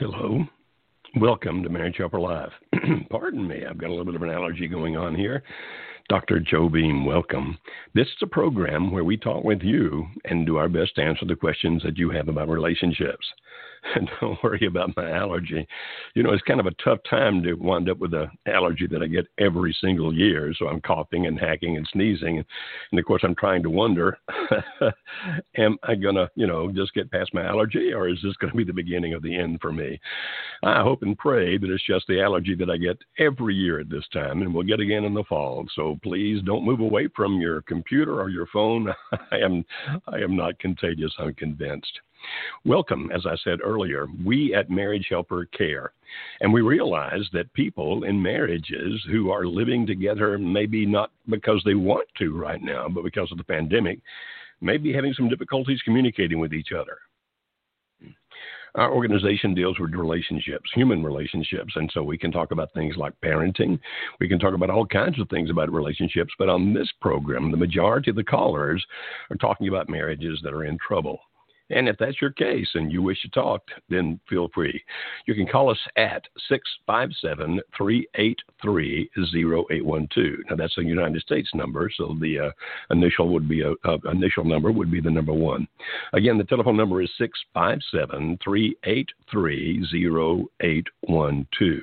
Hello. Welcome to Marriage Helper Live. Pardon me, I've got a little bit of an allergy going on here. Dr. Joe Beam, welcome. This is a program where we talk with you and do our best to answer the questions that you have about relationships. Don't worry about my allergy. You know, it's kind of a tough time to wind up with an allergy that I get every single year. So I'm coughing and hacking and sneezing. And of course, I'm trying to wonder am I going to, you know, just get past my allergy or is this going to be the beginning of the end for me? I hope and pray that it's just the allergy that I get every year at this time and we'll get again in the fall. So please don't move away from your computer or your phone. I am, I am not contagious, I'm convinced. Welcome, as I said earlier, we at Marriage Helper care. And we realize that people in marriages who are living together, maybe not because they want to right now, but because of the pandemic, may be having some difficulties communicating with each other. Our organization deals with relationships, human relationships. And so we can talk about things like parenting. We can talk about all kinds of things about relationships. But on this program, the majority of the callers are talking about marriages that are in trouble. And if that's your case and you wish to talk, then feel free. You can call us at 657 383 0812. Now, that's a United States number, so the uh, initial would be a, uh, initial number would be the number one. Again, the telephone number is 657 383 0812.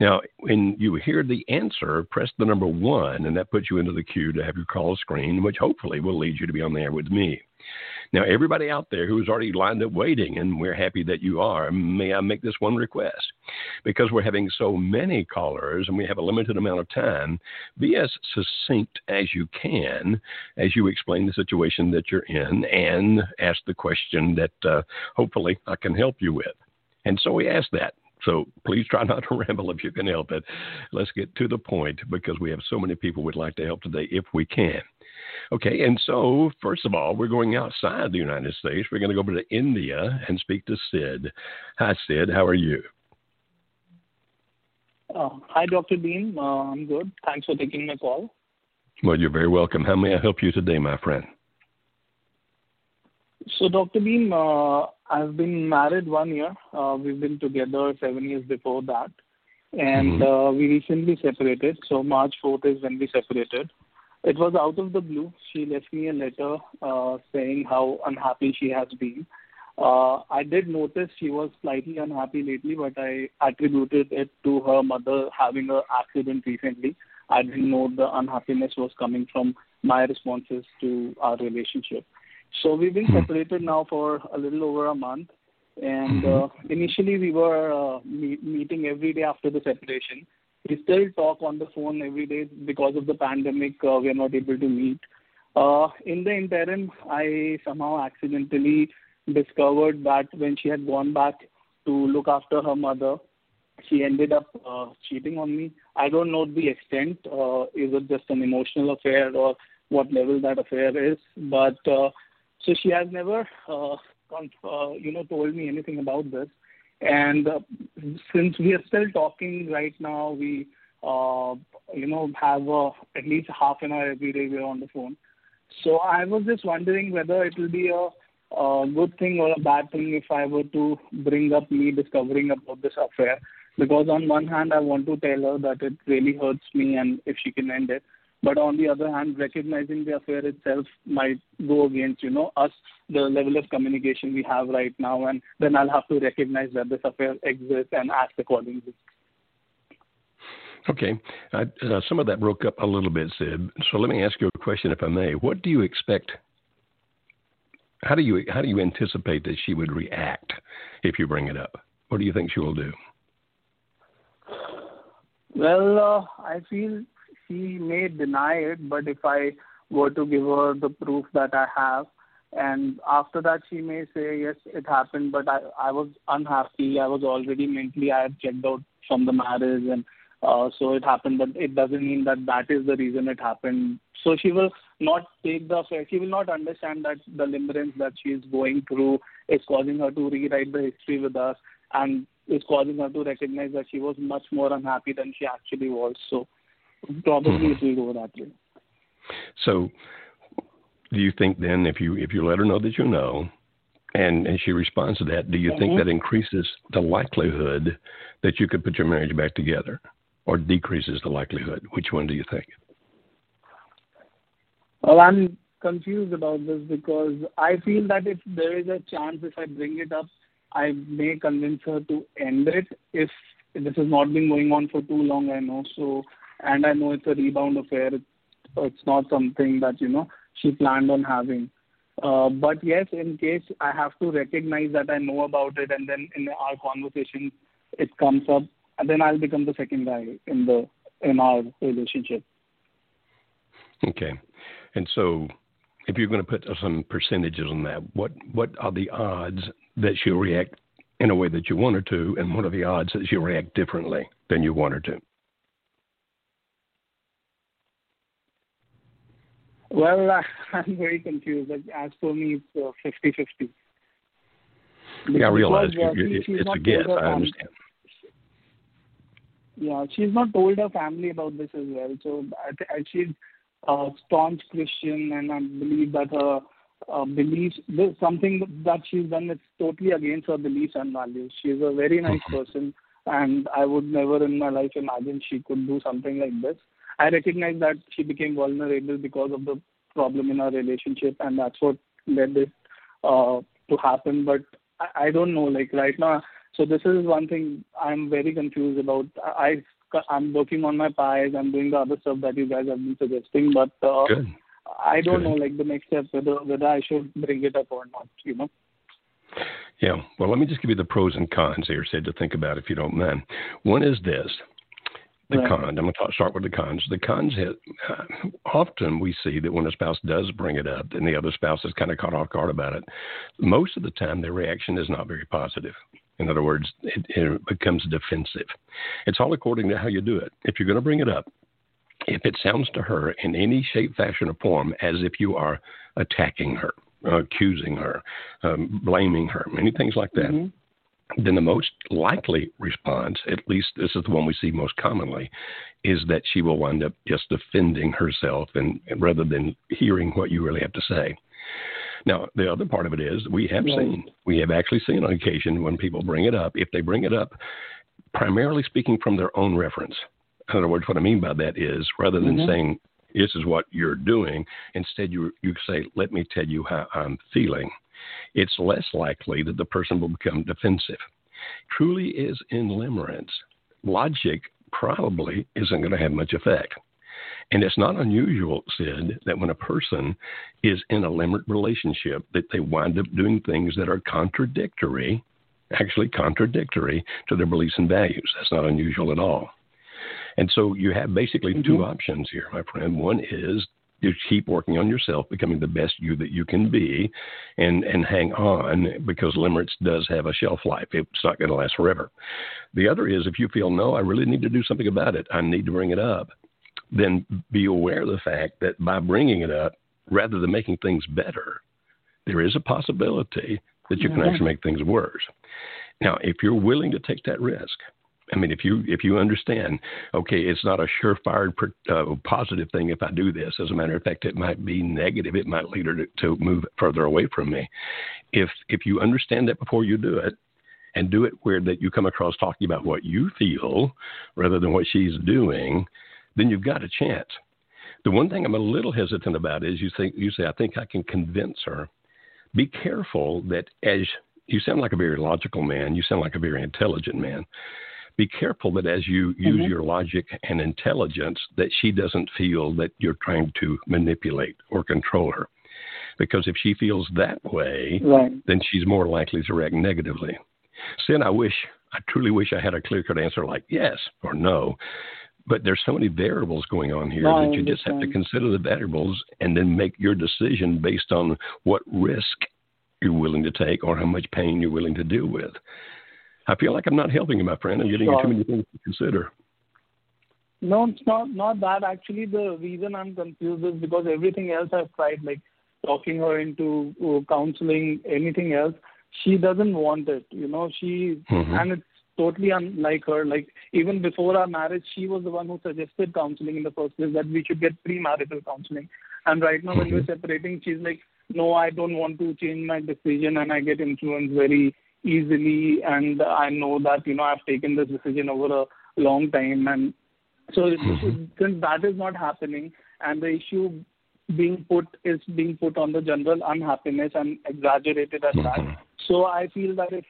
Now, when you hear the answer, press the number one, and that puts you into the queue to have your call screen, which hopefully will lead you to be on the air with me. Now, everybody out there who's already lined up waiting, and we're happy that you are, may I make this one request? Because we're having so many callers and we have a limited amount of time, be as succinct as you can as you explain the situation that you're in and ask the question that uh, hopefully I can help you with. And so we ask that. So please try not to ramble if you can help it. Let's get to the point because we have so many people would like to help today if we can. Okay, and so first of all, we're going outside the United States. We're going to go over to India and speak to Sid. Hi, Sid. How are you? Uh, hi, Dr. Beam. Uh, I'm good. Thanks for taking my call. Well, you're very welcome. How may I help you today, my friend? So, Dr. Beam, uh, I've been married one year. Uh, we've been together seven years before that. And mm-hmm. uh, we recently separated. So, March 4th is when we separated. It was out of the blue. She left me a letter uh, saying how unhappy she has been. Uh, I did notice she was slightly unhappy lately, but I attributed it to her mother having an accident recently. I didn't know the unhappiness was coming from my responses to our relationship. So we've been hmm. separated now for a little over a month. And mm-hmm. uh, initially, we were uh, me- meeting every day after the separation. We still talk on the phone every day because of the pandemic. Uh, we are not able to meet. Uh, in the interim, I somehow accidentally discovered that when she had gone back to look after her mother, she ended up uh, cheating on me. I don't know the extent. Uh, is it just an emotional affair or what level that affair is? So she has never, uh, uh, you know, told me anything about this. And uh, since we are still talking right now, we, uh, you know, have uh, at least half an hour every day we're on the phone. So I was just wondering whether it will be a, a good thing or a bad thing if I were to bring up me discovering about this affair. Because on one hand, I want to tell her that it really hurts me and if she can end it. But on the other hand, recognizing the affair itself might go against, you know, us, the level of communication we have right now, and then I'll have to recognize that this affair exists and act accordingly. Okay, uh, uh, some of that broke up a little bit, Sid. So let me ask you a question, if I may. What do you expect? How do you how do you anticipate that she would react if you bring it up? What do you think she will do? Well, uh, I feel she may deny it, but if I were to give her the proof that I have, And after that, she may say, yes, it happened, but I, I was unhappy. I was already mentally, I had checked out from the marriage and uh, so it happened, but it doesn't mean that that is the reason it happened. So she will not take the, she will not understand that the limerence that she is going through is causing her to rewrite the history with us and is causing her to recognize that she was much more unhappy than she actually was. So probably mm-hmm. it will go that way. So do you think then if you if you let her know that you know and and she responds to that, do you mm-hmm. think that increases the likelihood that you could put your marriage back together, or decreases the likelihood? Which one do you think? Well, I'm confused about this because I feel that if there is a chance if I bring it up, I may convince her to end it if this has not been going on for too long. I know so, and I know it's a rebound affair. It's not something that you know she planned on having. Uh, but yes, in case I have to recognize that I know about it, and then in our conversation it comes up, and then I'll become the second guy in the in our relationship. Okay, and so if you're going to put some percentages on that, what what are the odds that she'll react in a way that you want her to, and what are the odds that she'll react differently than you want her to? Well, I'm very confused. As for me, it's uh, 50 50. Yeah, I realize uh, it's, it's a guess. I understand. Yeah, she's not told her family about this as well. So I she's a staunch Christian, and I believe that her uh, beliefs, something that she's done that's totally against her beliefs and values. She's a very nice mm-hmm. person, and I would never in my life imagine she could do something like this. I recognize that she became vulnerable because of the problem in our relationship, and that's what led this uh, to happen. But I, I don't know, like right now. So this is one thing I'm very confused about. I I'm working on my pies. I'm doing the other stuff that you guys have been suggesting, but uh, I don't Good. know, like the next step, whether whether I should bring it up or not. You know. Yeah. Well, let me just give you the pros and cons here, Sid, to think about if you don't mind. One is this the right. con. I'm going to start with the cons. The cons hit. Uh, often we see that when a spouse does bring it up, and the other spouse is kind of caught off guard about it. Most of the time, their reaction is not very positive. In other words, it, it becomes defensive. It's all according to how you do it. If you're going to bring it up, if it sounds to her in any shape, fashion, or form as if you are attacking her, accusing her, um, blaming her, many things like that. Mm-hmm then the most likely response, at least this is the one we see most commonly, is that she will wind up just defending herself and, and rather than hearing what you really have to say. Now, the other part of it is we have right. seen, we have actually seen on occasion when people bring it up, if they bring it up primarily speaking from their own reference. In other words, what I mean by that is rather than mm-hmm. saying, this is what you're doing, instead you, you say, let me tell you how I'm feeling it's less likely that the person will become defensive. Truly is in limerence. Logic probably isn't going to have much effect. And it's not unusual, Sid, that when a person is in a limerent relationship, that they wind up doing things that are contradictory, actually contradictory to their beliefs and values. That's not unusual at all. And so you have basically mm-hmm. two options here, my friend. One is you keep working on yourself, becoming the best you that you can be, and and hang on because limerence does have a shelf life. It's not going to last forever. The other is if you feel no, I really need to do something about it. I need to bring it up. Then be aware of the fact that by bringing it up, rather than making things better, there is a possibility that you can actually make things worse. Now, if you're willing to take that risk, I mean, if you if you understand, okay, it's not a surefire uh, positive thing if I do this. As a matter of fact, it might be negative. It might lead her to, to move further away from me. If if you understand that before you do it, and do it where that you come across talking about what you feel rather than what she's doing, then you've got a chance. The one thing I'm a little hesitant about is you think you say I think I can convince her. Be careful that as you sound like a very logical man, you sound like a very intelligent man be careful that as you use mm-hmm. your logic and intelligence, that she doesn't feel that you're trying to manipulate or control her. Because if she feels that way, right. then she's more likely to react negatively. Sid, I wish, I truly wish I had a clear cut answer like yes or no. but there's so many variables going on here that you just have to consider the variables and then make your decision based on what risk you're willing to take or how much pain you're willing to deal with. I feel like I'm not helping you, my friend. I'm getting sure. too many things to consider. No, it's not not that. Actually, the reason I'm confused is because everything else I've tried, like talking her into uh, counseling, anything else, she doesn't want it. You know, she mm-hmm. and it's totally unlike her. Like even before our marriage, she was the one who suggested counseling in the first place that we should get premarital counseling. And right now, mm-hmm. when we're mm-hmm. separating, she's like, "No, I don't want to change my decision," and I get influenced very easily. And I know that you know I've taken this decision over a long time, and so mm-hmm. since that is not happening, and the issue being put is being put on the general unhappiness and exaggerated at mm-hmm. that. So I feel that if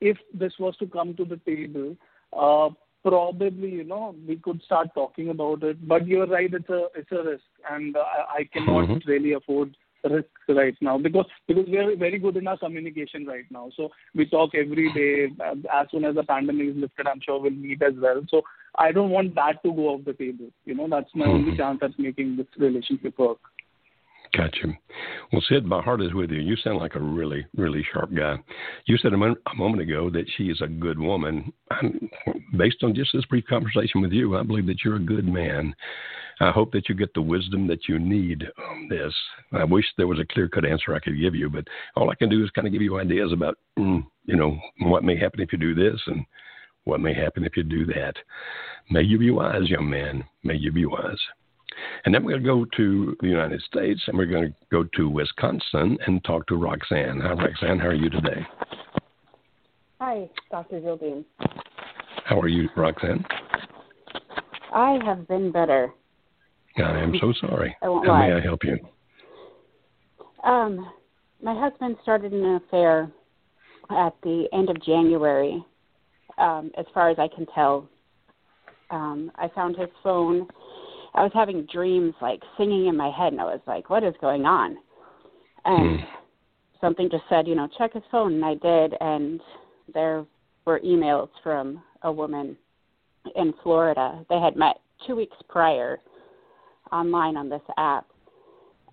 if this was to come to the table, uh, probably you know we could start talking about it. But you're right, it's a it's a risk, and uh, I, I cannot mm-hmm. really afford risks right now because because we are very good in our communication right now. So we talk every day. As soon as the pandemic is lifted, I'm sure we'll meet as well. So I don't want that to go off the table. You know, that's my mm-hmm. only chance at making this relationship work. Gotcha. Well, Sid, my heart is with you. You sound like a really, really sharp guy. You said a, moment, a moment ago that she is a good woman. I'm, based on just this brief conversation with you, I believe that you're a good man. I hope that you get the wisdom that you need on this. I wish there was a clear cut answer I could give you, but all I can do is kind of give you ideas about, mm, you know, what may happen if you do this and what may happen if you do that. May you be wise, young man. May you be wise. And then we're going to go to the United States and we're going to go to Wisconsin and talk to Roxanne. Hi, Roxanne. How are you today? Hi, Dr. Gilbeam. How are you, Roxanne? I have been better. I am so sorry. I won't How lie. may I help you? Um, my husband started an affair at the end of January, um, as far as I can tell. Um, I found his phone. I was having dreams like singing in my head, and I was like, "What is going on?" And hmm. something just said, "You know, check his phone," and I did, and there were emails from a woman in Florida. They had met two weeks prior online on this app.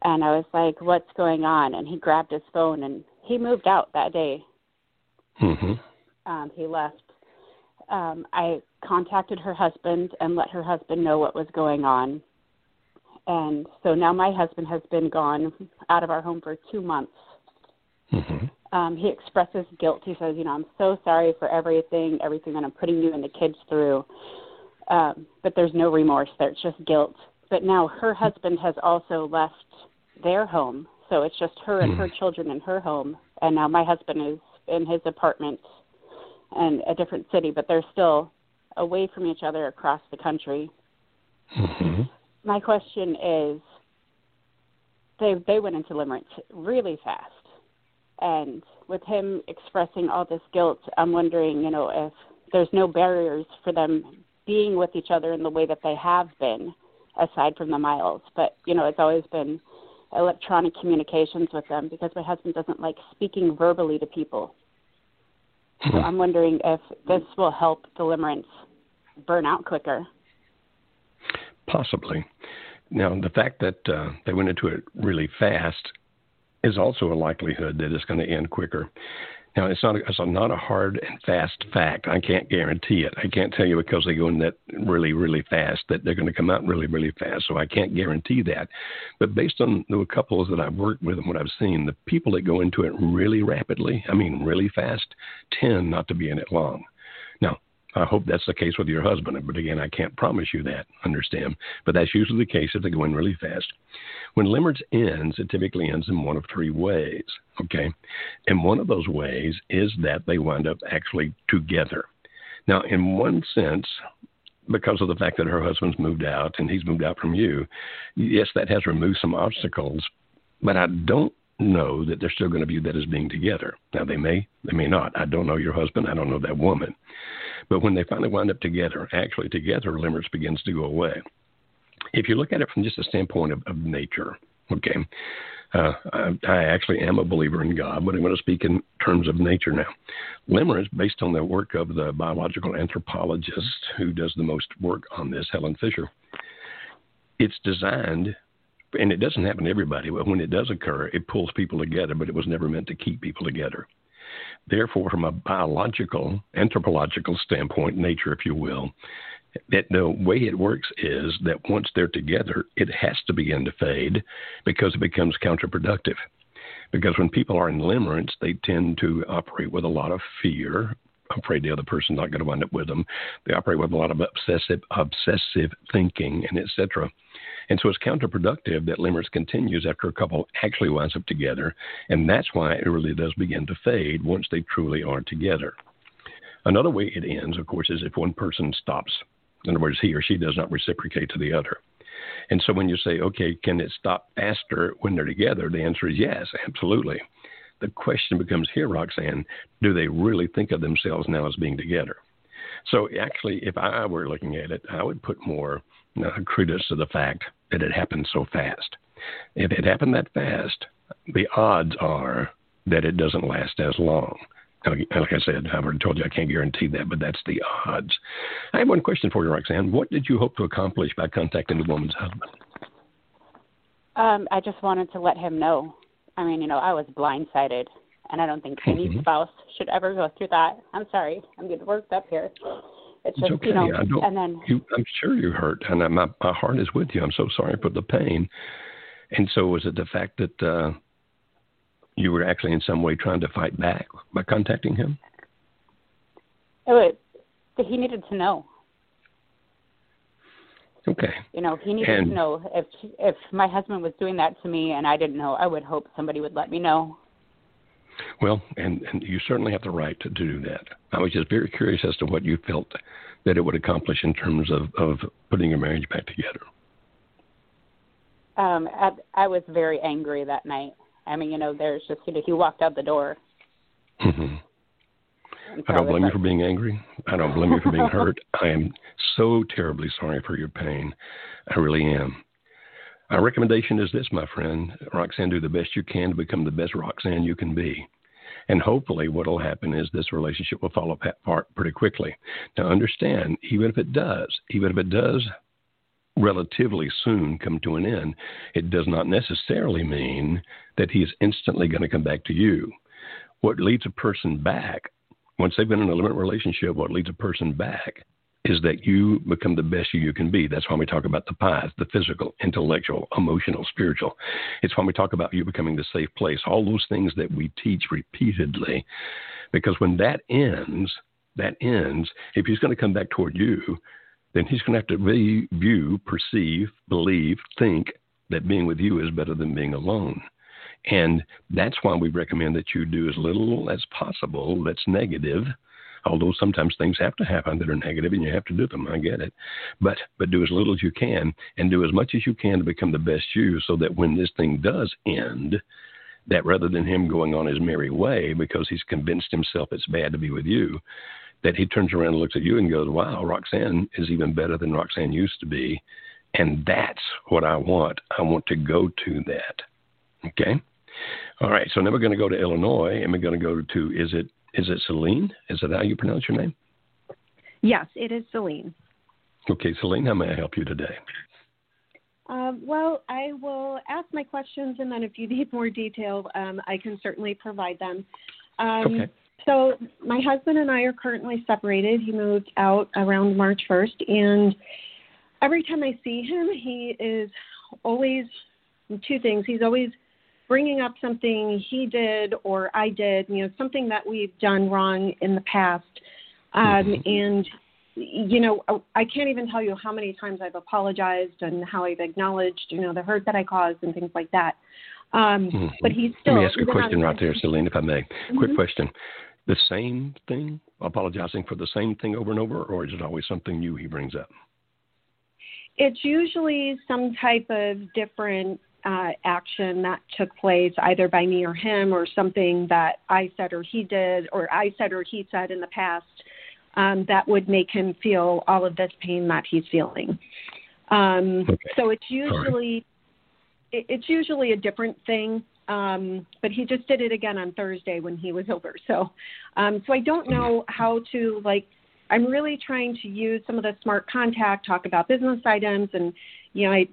And I was like, what's going on? And he grabbed his phone and he moved out that day. Mm-hmm. Um, he left. Um, I contacted her husband and let her husband know what was going on. And so now my husband has been gone out of our home for two months. Mm-hmm. Um, he expresses guilt. He says, you know, I'm so sorry for everything, everything that I'm putting you and the kids through. Um, but there's no remorse there. It's just guilt but now her husband has also left their home, so it's just her and her hmm. children in her home, and now my husband is in his apartment in a different city, but they're still away from each other across the country. Mm-hmm. My question is, they they went into limerence really fast, and with him expressing all this guilt, I'm wondering, you know, if there's no barriers for them being with each other in the way that they have been aside from the miles. But you know, it's always been electronic communications with them because my husband doesn't like speaking verbally to people. So hmm. I'm wondering if this will help the limerence burn out quicker. Possibly. Now, the fact that uh, they went into it really fast is also a likelihood that it's going to end quicker. Now, it's not a, it's not a hard and fast fact. I can't guarantee it. I can't tell you because they go in that really, really fast that they're going to come out really, really fast. So I can't guarantee that. But based on the couples that I've worked with and what I've seen, the people that go into it really rapidly, I mean really fast, tend not to be in it long. Now, I hope that's the case with your husband. But again, I can't promise you that, understand? But that's usually the case if they go in really fast. When limerence ends, it typically ends in one of three ways, okay? And one of those ways is that they wind up actually together. Now, in one sense, because of the fact that her husband's moved out and he's moved out from you, yes, that has removed some obstacles, but I don't know that they're still going to view that as being together. Now, they may, they may not. I don't know your husband. I don't know that woman. But when they finally wind up together, actually together, limerence begins to go away. If you look at it from just a standpoint of, of nature, okay, Uh, I, I actually am a believer in God, but I'm going to speak in terms of nature now. Limerence, based on the work of the biological anthropologist who does the most work on this, Helen Fisher, it's designed, and it doesn't happen to everybody, but when it does occur, it pulls people together, but it was never meant to keep people together. Therefore, from a biological, anthropological standpoint, nature, if you will, that the way it works is that once they're together, it has to begin to fade because it becomes counterproductive. Because when people are in limerence, they tend to operate with a lot of fear, I'm afraid the other person's not going to wind up with them. They operate with a lot of obsessive, obsessive thinking, and etc. And so it's counterproductive that limerence continues after a couple actually winds up together, and that's why it really does begin to fade once they truly are together. Another way it ends, of course, is if one person stops. In other words, he or she does not reciprocate to the other. And so when you say, okay, can it stop faster when they're together? The answer is yes, absolutely. The question becomes here, Roxanne, do they really think of themselves now as being together? So actually, if I were looking at it, I would put more credence to the fact that it happened so fast. If it happened that fast, the odds are that it doesn't last as long. Like I said, I've already told you I can't guarantee that, but that's the odds. I have one question for you, Roxanne. What did you hope to accomplish by contacting the woman's husband? Um, I just wanted to let him know. I mean, you know, I was blindsided, and I don't think any mm-hmm. spouse should ever go through that. I'm sorry, I'm getting worked up here. It's just, it's okay. you know, I don't, and then you, I'm sure you're hurt, and my my heart is with you. I'm so sorry for the pain. And so, was it the fact that uh, you were actually in some way trying to fight back by contacting him? It was, he needed to know. Okay. You know, he needed and, to know if if my husband was doing that to me and I didn't know, I would hope somebody would let me know. Well, and, and you certainly have the right to do that. I was just very curious as to what you felt that it would accomplish in terms of, of putting your marriage back together. Um, I, I was very angry that night. I mean, you know, there's just, you know, he walked out the door. Mm-hmm. I don't blame you for being angry. I don't blame you for being hurt. I am so terribly sorry for your pain. I really am. Our recommendation is this, my friend Roxanne, do the best you can to become the best Roxanne you can be. And hopefully, what will happen is this relationship will fall apart pretty quickly. Now, understand, even if it does, even if it does relatively soon come to an end, it does not necessarily mean that he is instantly going to come back to you. What leads a person back, once they've been in a limerent relationship, what leads a person back is that you become the best you can be. That's why we talk about the pies, the physical, intellectual, emotional, spiritual. It's why we talk about you becoming the safe place, all those things that we teach repeatedly. Because when that ends, that ends, if he's going to come back toward you, then he's going to have to view, perceive, believe, think that being with you is better than being alone. And that's why we recommend that you do as little as possible that's negative although sometimes things have to happen that are negative and you have to do them. I get it. But but do as little as you can and do as much as you can to become the best you so that when this thing does end, that rather than him going on his merry way because he's convinced himself it's bad to be with you, that he turns around and looks at you and goes, Wow, Roxanne is even better than Roxanne used to be. And that's what I want. I want to go to that. Okay? All right, so now we're going to go to Illinois and we're going to go to, is it is it Celine? Is that how you pronounce your name? Yes, it is Celine. Okay, Celine, how may I help you today? Um, well, I will ask my questions, and then if you need more detail, um, I can certainly provide them. Um, okay. So, my husband and I are currently separated. He moved out around March 1st, and every time I see him, he is always two things. He's always bringing up something he did or I did, you know, something that we've done wrong in the past. Um, mm-hmm. And, you know, I can't even tell you how many times I've apologized and how I've acknowledged, you know, the hurt that I caused and things like that. Um, mm-hmm. But he's still. Let me ask a question right there, Celine, if I may. Mm-hmm. Quick question. The same thing, apologizing for the same thing over and over, or is it always something new he brings up? It's usually some type of different uh, action that took place either by me or him or something that I said or he did or I said or he said in the past um, that would make him feel all of this pain that he's feeling. Um, okay. So it's usually it, it's usually a different thing. Um, but he just did it again on Thursday when he was over. So, um, so I don't know how to like. I'm really trying to use some of the smart contact, talk about business items, and you know, I,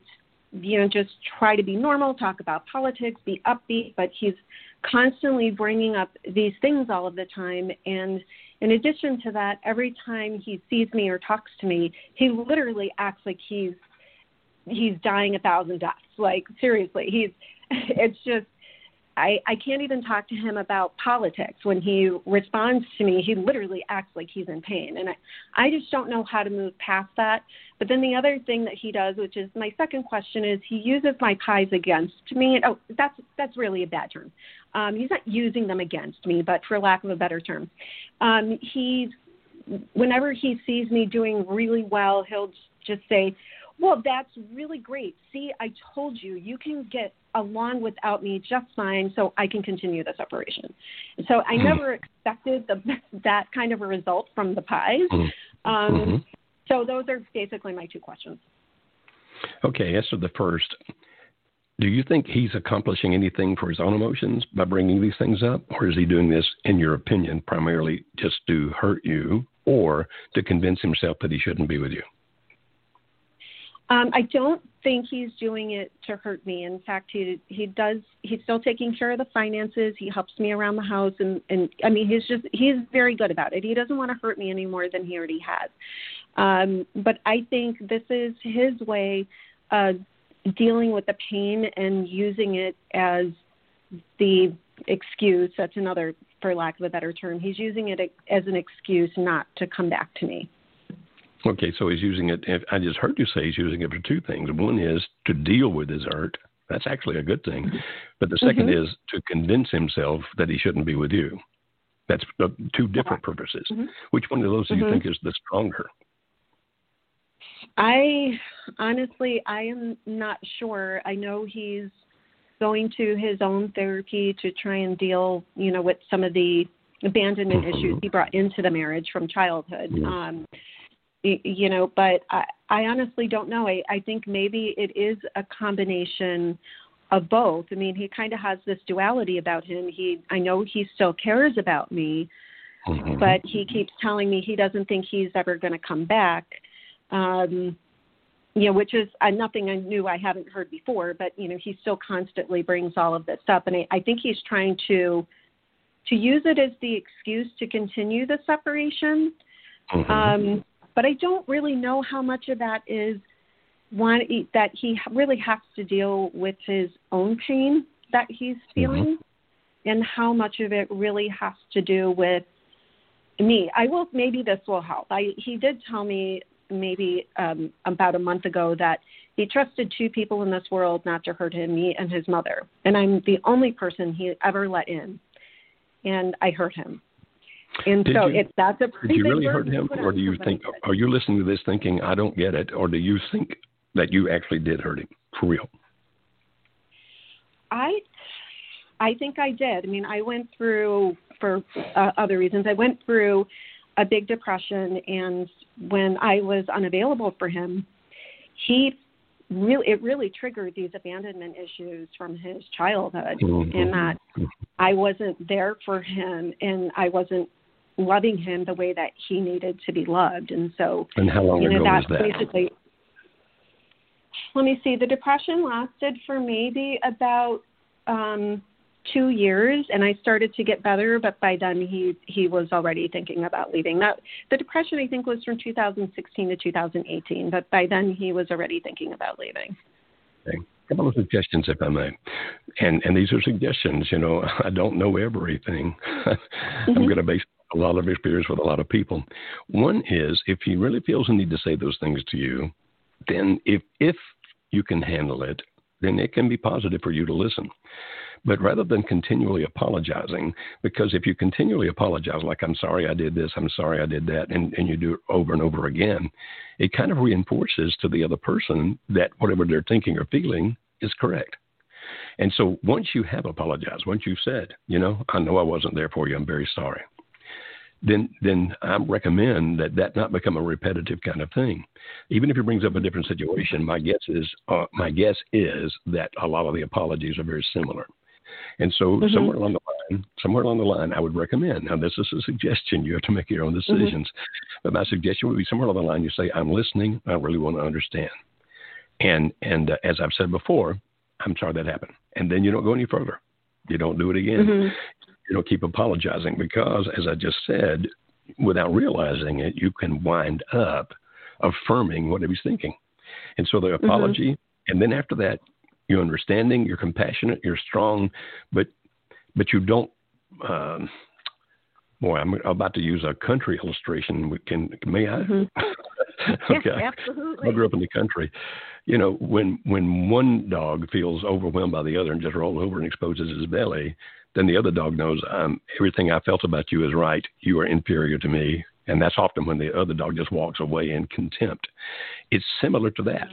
you know, just try to be normal, talk about politics, be upbeat. But he's constantly bringing up these things all of the time, and in addition to that, every time he sees me or talks to me, he literally acts like he's he's dying a thousand deaths. Like seriously, he's it's just I, I can't even talk to him about politics. When he responds to me, he literally acts like he's in pain. And I, I just don't know how to move past that. But then the other thing that he does, which is my second question, is he uses my pies against me. Oh, that's that's really a bad term. Um, he's not using them against me, but for lack of a better term, um, he's whenever he sees me doing really well, he'll just say, well, that's really great. See, I told you, you can get along without me just fine, so I can continue this operation. So I mm-hmm. never expected the, that kind of a result from the pies. Mm-hmm. Um, mm-hmm. So those are basically my two questions. Okay, as to the first, do you think he's accomplishing anything for his own emotions by bringing these things up, or is he doing this, in your opinion, primarily just to hurt you or to convince himself that he shouldn't be with you? Um, I don't think he's doing it to hurt me. In fact, he he does. He's still taking care of the finances. He helps me around the house, and and I mean, he's just he's very good about it. He doesn't want to hurt me any more than he already has. Um, but I think this is his way of dealing with the pain and using it as the excuse. That's another, for lack of a better term. He's using it as an excuse not to come back to me. Okay, so he's using it. I just heard you say he's using it for two things. One is to deal with his hurt. That's actually a good thing. But the 2nd mm-hmm. is to convince himself that he shouldn't be with you. That's uh, two different purposes. Mm-hmm. Which one of those do you mm-hmm. think is the stronger? I honestly, I am not sure. I know he's going to his own therapy to try and deal, you know, with some of the abandonment mm-hmm. issues he brought into the marriage from childhood. Um, you know, but I, I honestly don't know. I, I think maybe it is a combination of both. I mean, he kind of has this duality about him. He, I know he still cares about me, mm-hmm. but he keeps telling me he doesn't think he's ever going to come back. Um, you know, which is uh, nothing I knew I haven't heard before, but you know, he still constantly brings all of this up, and I, I think he's trying to to use it as the excuse to continue the separation. Mm-hmm. Um, but I don't really know how much of that is one that he really has to deal with his own pain that he's mm-hmm. feeling, mm-hmm. and how much of it really has to do with me. I will maybe this will help. I he did tell me maybe um, about a month ago that he trusted two people in this world not to hurt him, me and his mother, and I'm the only person he ever let in, and I hurt him. And did so you, it's that's a pretty. Did you really hurt him, or do you think? Are you listening to this thinking I don't get it, or do you think that you actually did hurt him for real? I, I think I did. I mean, I went through for uh, other reasons. I went through a big depression, and when I was unavailable for him, he really it really triggered these abandonment issues from his childhood, mm-hmm. and that I wasn't there for him, and I wasn't loving him the way that he needed to be loved. And so, and how long you know, ago that's was that? basically. Let me see. The depression lasted for maybe about um, two years, and I started to get better. But by then, he he was already thinking about leaving. That the depression, I think, was from 2016 to 2018. But by then, he was already thinking about leaving. Okay couple of suggestions, if I may. And and these are suggestions. You know, I don't know everything. mm-hmm. I'm going to base a lot of experience with a lot of people. One is if he really feels the need to say those things to you, then if if you can handle it, then it can be positive for you to listen. But rather than continually apologizing, because if you continually apologize, like, I'm sorry I did this, I'm sorry I did that, and, and you do it over and over again, it kind of reinforces to the other person that whatever they're thinking or feeling is correct. And so once you have apologized, once you've said, you know, I know I wasn't there for you, I'm very sorry. Then then I recommend that that not become a repetitive kind of thing. Even if it brings up a different situation, my guess is uh, my guess is that a lot of the apologies are very similar. And so mm-hmm. somewhere along the line, somewhere along the line, I would recommend. Now this is a suggestion; you have to make your own mm-hmm. decisions. Mm-hmm. But my suggestion would be somewhere along the line, you say, "I'm listening. I really want to understand." And and uh, as I've said before, I'm sorry that happened. And then you don't go any further. You don't do it again. Mm-hmm. You don't keep apologizing because, as I just said, without realizing it, you can wind up affirming what he was thinking. And so the mm-hmm. apology, mm-hmm. and then after that, you're understanding, you're compassionate, you're strong, but but you don't. Um, boy, I'm about to use a country illustration. Can may I? Mm-hmm. okay. Yes, absolutely. I grew up in the country. You know, when when one dog feels overwhelmed by the other and just rolls over and exposes his belly, then the other dog knows um, everything I felt about you is right. You are inferior to me. And that's often when the other dog just walks away in contempt. It's similar to that.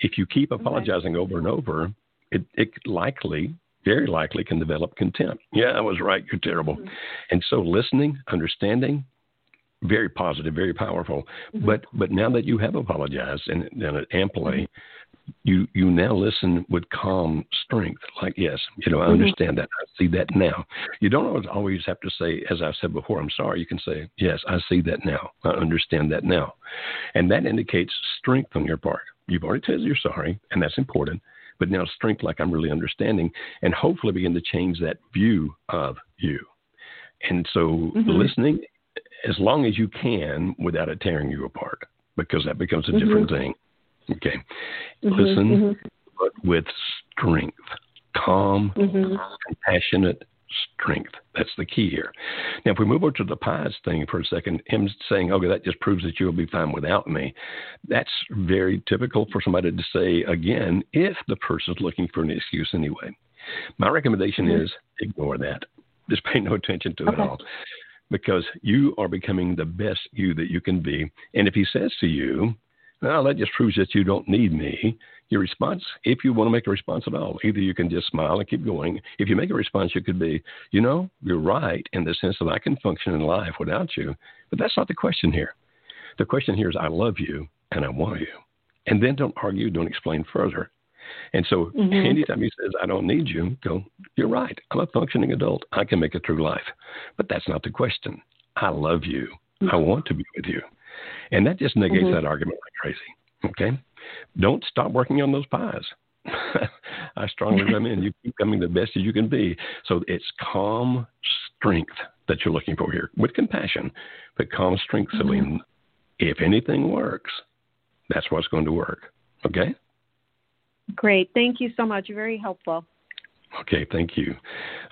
If you keep apologizing okay. over and over, it, it likely, very likely, can develop contempt. Yeah, I was right. You're terrible. Mm-hmm. And so listening, understanding, very positive, very powerful. Mm-hmm. But but now that you have apologized and done it amply, mm-hmm you you now listen with calm strength. Like, yes, you know, I mm-hmm. understand that. I see that now. You don't always have to say, as I've said before, I'm sorry. You can say, yes, I see that now. I understand that now, and that indicates strength on your part. You've already said you're sorry, and that's important. But now strength, like I'm really understanding, and hopefully begin to change that view of you. And so, mm-hmm. listening as long as you can without it tearing you apart, because that becomes a mm-hmm. different thing. Okay. Mm-hmm, Listen, mm-hmm. but with strength, calm, mm-hmm. compassionate strength. That's the key here. Now, if we move over to the pies thing for a second, him saying, okay, that just proves that you'll be fine without me. That's very typical for somebody to say again if the person's looking for an excuse anyway. My recommendation mm-hmm. is ignore that. Just pay no attention to okay. it all because you are becoming the best you that you can be. And if he says to you, well, that just proves that you don't need me. Your response, if you want to make a response at all, either you can just smile and keep going. If you make a response, you could be, you know, you're right in the sense that I can function in life without you. But that's not the question here. The question here is, I love you and I want you. And then don't argue, don't explain further. And so mm-hmm. anytime he says, I don't need you, go, you're right. I'm a functioning adult. I can make it through life. But that's not the question. I love you. Mm-hmm. I want to be with you. And that just negates mm-hmm. that argument like crazy. Okay? Don't stop working on those pies. I strongly recommend you keep coming the best as you can be. So it's calm strength that you're looking for here with compassion, but calm strength, mm-hmm. Celine. If anything works, that's what's going to work. Okay? Great. Thank you so much. Very helpful. Okay, thank you.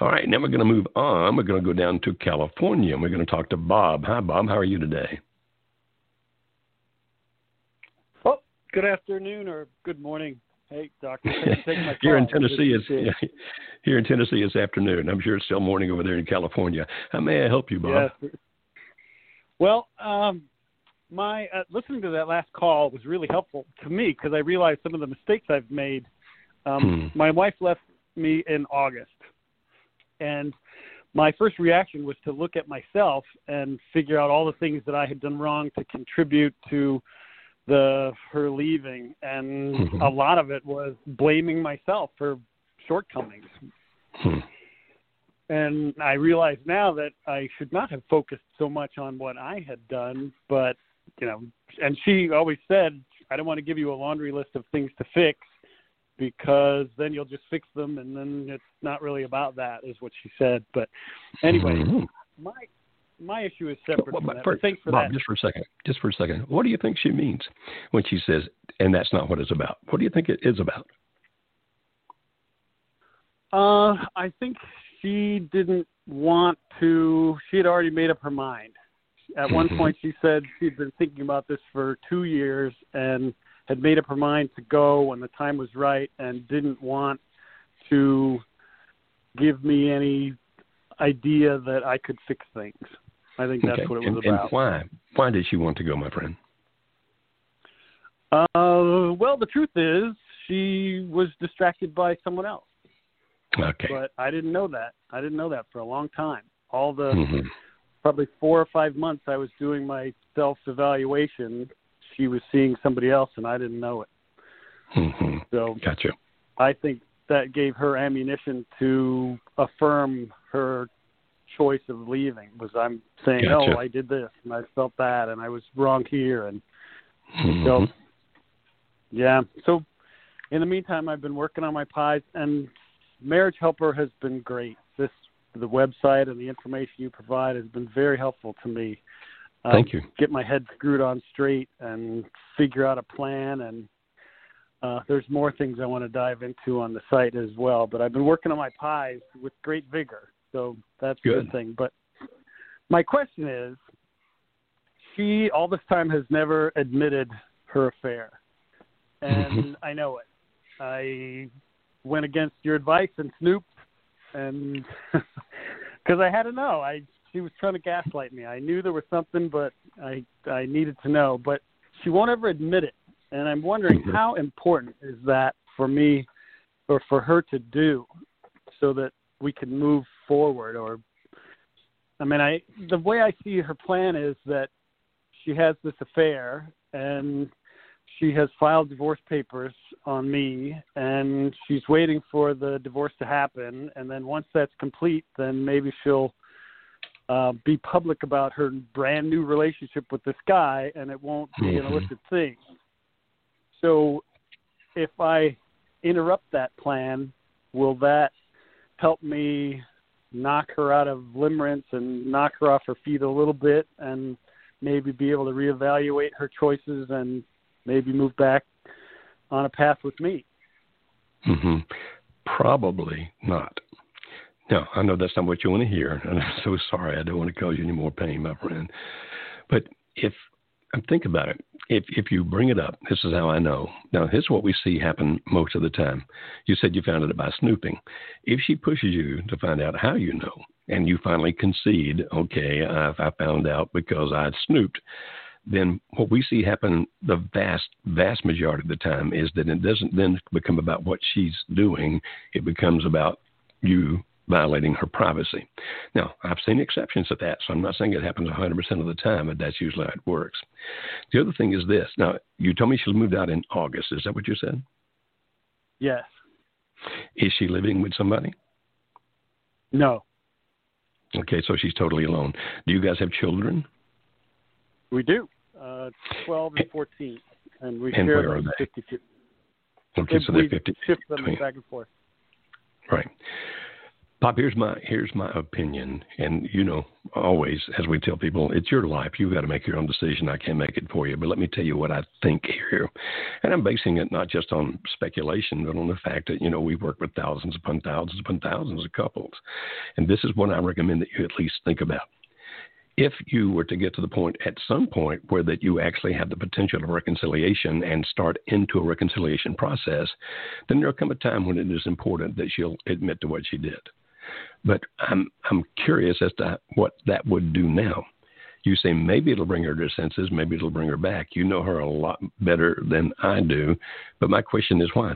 All right, now we're going to move on. We're going to go down to California and we're going to talk to Bob. Hi, Bob. How are you today? Good afternoon or good morning. Hey, doctor. here in Tennessee, it's here in Tennessee. It's afternoon. I'm sure it's still morning over there in California. How may I help you, Bob? Yes. Well, um, my uh, listening to that last call was really helpful to me because I realized some of the mistakes I've made. Um, hmm. My wife left me in August, and my first reaction was to look at myself and figure out all the things that I had done wrong to contribute to the her leaving, and mm-hmm. a lot of it was blaming myself for shortcomings. Hmm. And I realize now that I should not have focused so much on what I had done, but you know, and she always said, I don't want to give you a laundry list of things to fix because then you'll just fix them and then it's not really about that is what she said. But anyway, mm-hmm. my my issue is separate well, from that. Thanks for Bob, that. just for a second. Just for a second. What do you think she means when she says, "And that's not what it's about"? What do you think it is about? Uh, I think she didn't want to. She had already made up her mind. At one mm-hmm. point, she said she'd been thinking about this for two years and had made up her mind to go when the time was right, and didn't want to give me any idea that I could fix things. I think that's okay. what it was and, about. And why? Why did she want to go, my friend? Uh, well, the truth is, she was distracted by someone else. Okay. But I didn't know that. I didn't know that for a long time. All the mm-hmm. probably four or five months I was doing my self evaluation, she was seeing somebody else and I didn't know it. Mm-hmm. So gotcha. I think that gave her ammunition to affirm her choice of leaving was I'm saying, gotcha. Oh, I did this and I felt that and I was wrong here and mm-hmm. so yeah. So in the meantime I've been working on my pies and Marriage Helper has been great. This the website and the information you provide has been very helpful to me. Um, Thank you. Get my head screwed on straight and figure out a plan. And uh, there's more things I want to dive into on the site as well. But I've been working on my pies with great vigor, so that's good. a good thing. But my question is, she all this time has never admitted her affair, and mm-hmm. I know it. I went against your advice and snooped and because I had to know. I she was trying to gaslight me. I knew there was something, but I I needed to know. But she won't ever admit it, and I'm wondering mm-hmm. how important is that for me or for her to do, so that we can move forward. Or I mean, I the way I see her plan is that she has this affair and she has filed divorce papers on me and she's waiting for the divorce to happen and then once that's complete then maybe she'll uh, be public about her brand new relationship with this guy and it won't be mm-hmm. an illicit thing so if i interrupt that plan will that help me knock her out of limerence and knock her off her feet a little bit and maybe be able to reevaluate her choices and maybe move back on a path with me. Mm-hmm. Probably not. No, I know that's not what you want to hear, and I'm so sorry. I don't want to cause you any more pain, my friend. But if I'm think about it, if if you bring it up, this is how I know. Now, here's what we see happen most of the time. You said you found it by snooping. If she pushes you to find out how you know, and you finally concede, okay, I, I found out because I snooped, then what we see happen the vast, vast majority of the time is that it doesn't then become about what she's doing. It becomes about you violating her privacy. Now, I've seen exceptions to that, so I'm not saying it happens 100% of the time, but that's usually how it works. The other thing is this. Now, you told me she moved out in August. Is that what you said? Yes. Is she living with somebody? No. Okay, so she's totally alone. Do you guys have children? We do uh, 12 and 14, and we and share where them are they? 50 Okay, so they're 50. Shift them back and forth. Right. Bob, here's my here's my opinion, and you know, always as we tell people, it's your life. You've got to make your own decision. I can't make it for you. But let me tell you what I think here, and I'm basing it not just on speculation, but on the fact that you know we work with thousands upon thousands upon thousands of couples, and this is what I recommend that you at least think about if you were to get to the point at some point where that you actually have the potential of reconciliation and start into a reconciliation process, then there'll come a time when it is important that she'll admit to what she did. But I'm I'm curious as to what that would do now. You say maybe it'll bring her to her senses, maybe it'll bring her back. You know her a lot better than I do, but my question is why?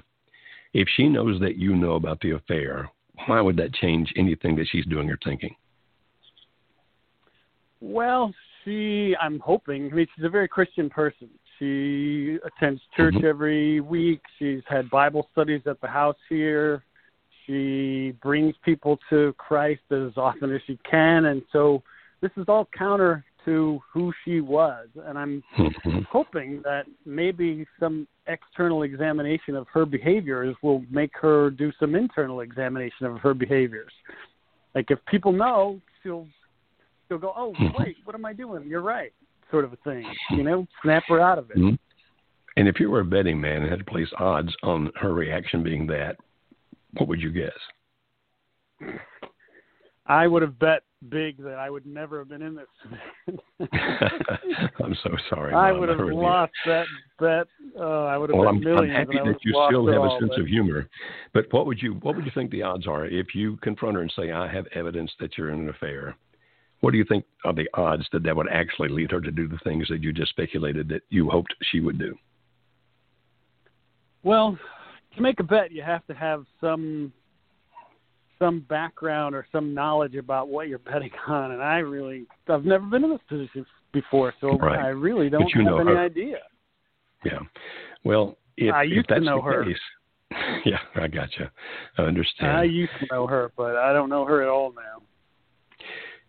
If she knows that you know about the affair, why would that change anything that she's doing or thinking? Well, she, I'm hoping, I mean, she's a very Christian person. She attends church mm-hmm. every week. She's had Bible studies at the house here. She brings people to Christ as often as she can. And so this is all counter to who she was. And I'm mm-hmm. hoping that maybe some external examination of her behaviors will make her do some internal examination of her behaviors. Like if people know, she'll she'll go, "Oh, mm-hmm. wait, what am I doing? You're right," sort of a thing. You know, snap her out of it. Mm-hmm. And if you were a betting man and had to place odds on her reaction being that, what would you guess? I would have bet big that I would never have been in this. I'm so sorry. I would have lost that bet. Uh, I would have well, I'm, I'm, happy that you still have a sense but... of humor. But what would you what would you think the odds are if you confront her and say, "I have evidence that you're in an affair"? What do you think are the odds that that would actually lead her to do the things that you just speculated that you hoped she would do? Well, to make a bet, you have to have some some background or some knowledge about what you're betting on, and I really I've never been in this position before, so right. I really don't have any her. idea. Yeah. Well, if, I if that's to know the her. case, yeah, I gotcha. I understand. I used to know her, but I don't know her at all now.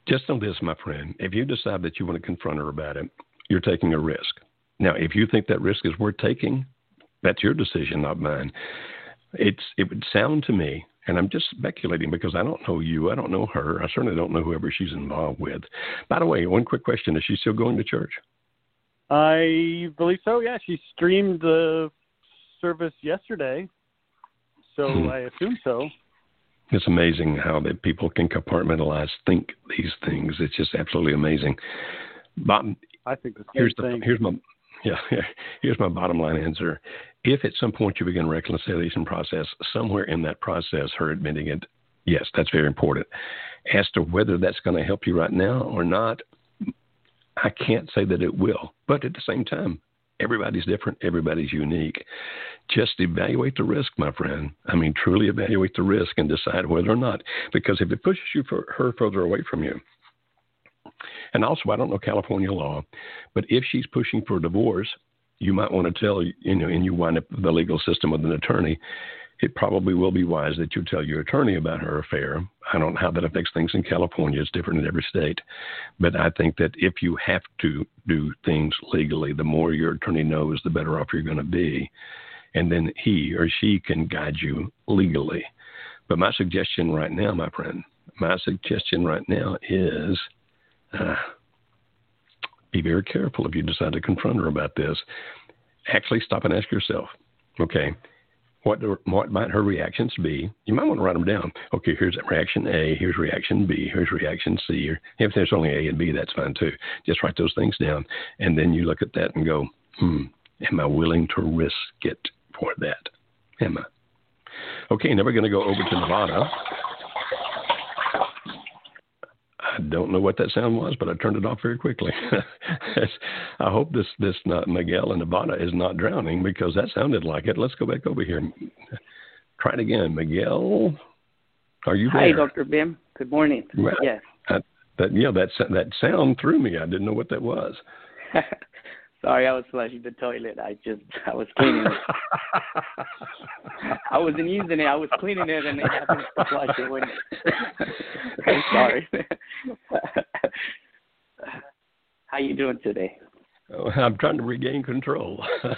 Just know this, my friend. If you decide that you want to confront her about it, you're taking a risk. Now, if you think that risk is worth taking, that's your decision, not mine. It's it would sound to me, and I'm just speculating because I don't know you, I don't know her, I certainly don't know whoever she's involved with. By the way, one quick question: Is she still going to church? I believe so. Yeah, she streamed the service yesterday, so Hmm. I assume so. It's amazing how that people can compartmentalize, think these things. It's just absolutely amazing. Bob, I think the here's the thing. here's my yeah here's my bottom line answer. If at some point you begin a reconciliation process, somewhere in that process, her admitting it, yes, that's very important. As to whether that's going to help you right now or not, I can't say that it will. But at the same time, everybody's different, everybody's unique. Just evaluate the risk, my friend. I mean, truly evaluate the risk and decide whether or not. Because if it pushes you for her further away from you, and also, I don't know California law, but if she's pushing for a divorce, you might want to tell, you know, and you wind up the legal system with an attorney, it probably will be wise that you tell your attorney about her affair. I don't know how that affects things in California. It's different in every state. But I think that if you have to do things legally, the more your attorney knows, the better off you're going to be. And then he or she can guide you legally. But my suggestion right now, my friend, my suggestion right now is uh, be very careful if you decide to confront her about this. Actually, stop and ask yourself, okay, what, do, what might her reactions be? You might want to write them down. Okay, here's reaction A, here's reaction B, here's reaction C. Or if there's only A and B, that's fine too. Just write those things down. And then you look at that and go, hmm, am I willing to risk it for that? Am I? Okay, now we're going to go over to Nevada. I don't know what that sound was, but I turned it off very quickly. I hope this this not Miguel in Nevada is not drowning because that sounded like it. Let's go back over here. Try it again, Miguel. Are you there? Hi, Dr. Beam. Good morning. Well, yes. I, that yeah, that that sound threw me. I didn't know what that was. Sorry, I was flushing the toilet. I just I was cleaning it. I wasn't using it. I was cleaning it, and it happened to flush it. When I'm sorry. How you doing today? Oh, I'm trying to regain control.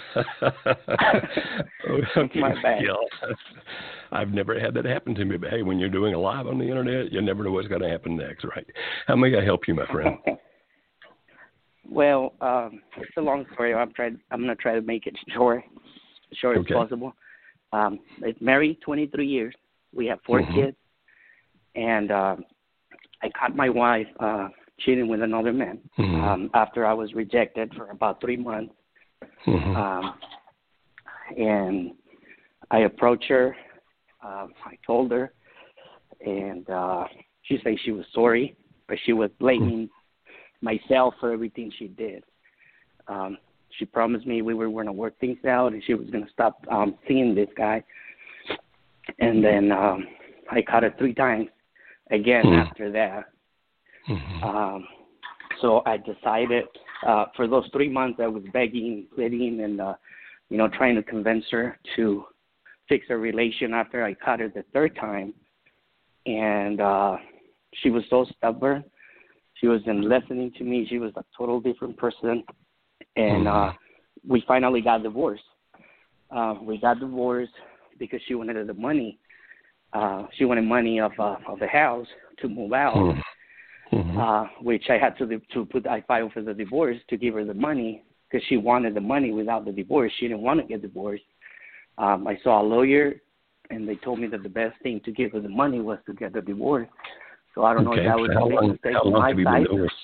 Oh, okay, My bad. I've never had that happen to me, but hey, when you're doing a live on the internet, you never know what's going to happen next, right? How may I help you, my friend? Well, um, it's a long story. I'm trying. I'm gonna try to make it short, as short Okay. as possible. Um, it's married 23 years. We have 4 Mhm. kids, and um, I caught my wife uh, cheating with another man Mhm. um, after I was rejected for about three months. Mhm. Um, and I approached her. Um, I told her, and uh, she said she was sorry, but she was blaming myself for everything she did. Um, she promised me we were going to work things out, and she was going to stop um, seeing this guy. And then um, I caught her three times again Hmm. after that. Mhm. Um, so I decided uh, for those three months I was begging, pleading, and uh, you know trying to convince her to fix her relation. After I caught her the third time, and uh, she was so stubborn. She wasn't listening to me. She was a total different person, and uh, we finally got divorced. Uh, we got divorced because she wanted the money. Uh, she wanted money of uh, of the house to move out Mhm. Mhm. uh, which I had to to put I filed for the divorce to give her the money because she wanted the money without the divorce. She didn't want to get divorced. Um, I saw a lawyer, and they told me that the best thing to give her the money was to get the divorce. So I don't know if that was so how a long, mistake how on long my have you been divorced?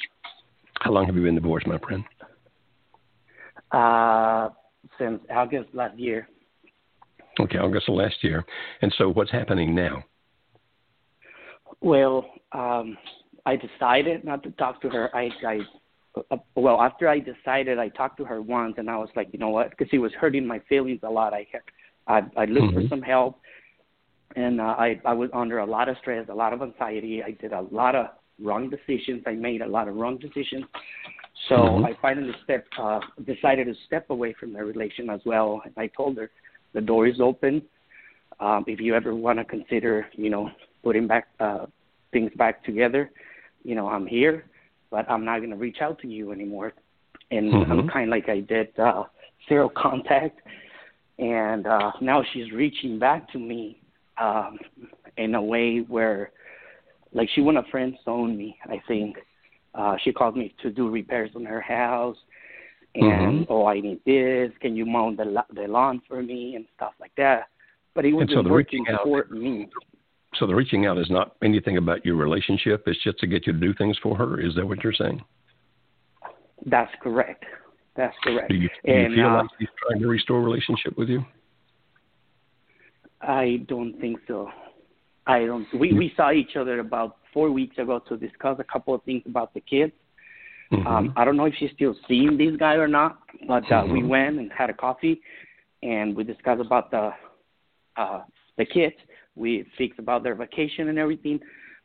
How long have you been divorced, my friend? Uh, since August last year. Okay, August of last year. And so, what's happening now? Well, um, I decided not to talk to her. I, I, uh, well, after I decided, I talked to her once, and I was like, you know what? Because it was hurting my feelings a lot. I, had- I, I looked for Mhm. some help, and uh, I I was under a lot of stress, a lot of anxiety. I did a lot of wrong decisions. I made a lot of wrong decisions. So mm-hmm. I finally step uh, decided to step away from the relation as well. And I told her the door is open. Um, if you ever want to consider, you know, putting back uh, things back together, you know, I'm here, but I'm not going to reach out to you anymore. And mm-hmm. I'm kind of like I did uh, zero contact, and uh, now she's reaching back to me um, in a way where, like, she want to friend zone me. I think uh, she called me to do repairs on her house, and mm-hmm. oh, I need this. Can you mow the the lawn for me and stuff like that? But he wasn't so working for me. So the reaching out is not anything about your relationship. It's just to get you to do things for her. Is that what you're saying? That's correct. That's correct. Do you, do and, feel uh, like he's trying to restore a relationship with you? I don't think so. I don't. We we saw each other about four weeks ago to discuss a couple of things about the kids. Mm-hmm. Um, I don't know if she's still seeing this guy or not, but uh, mm-hmm. we went and had a coffee, and we discussed about the uh, the kids. We fixed about their vacation and everything,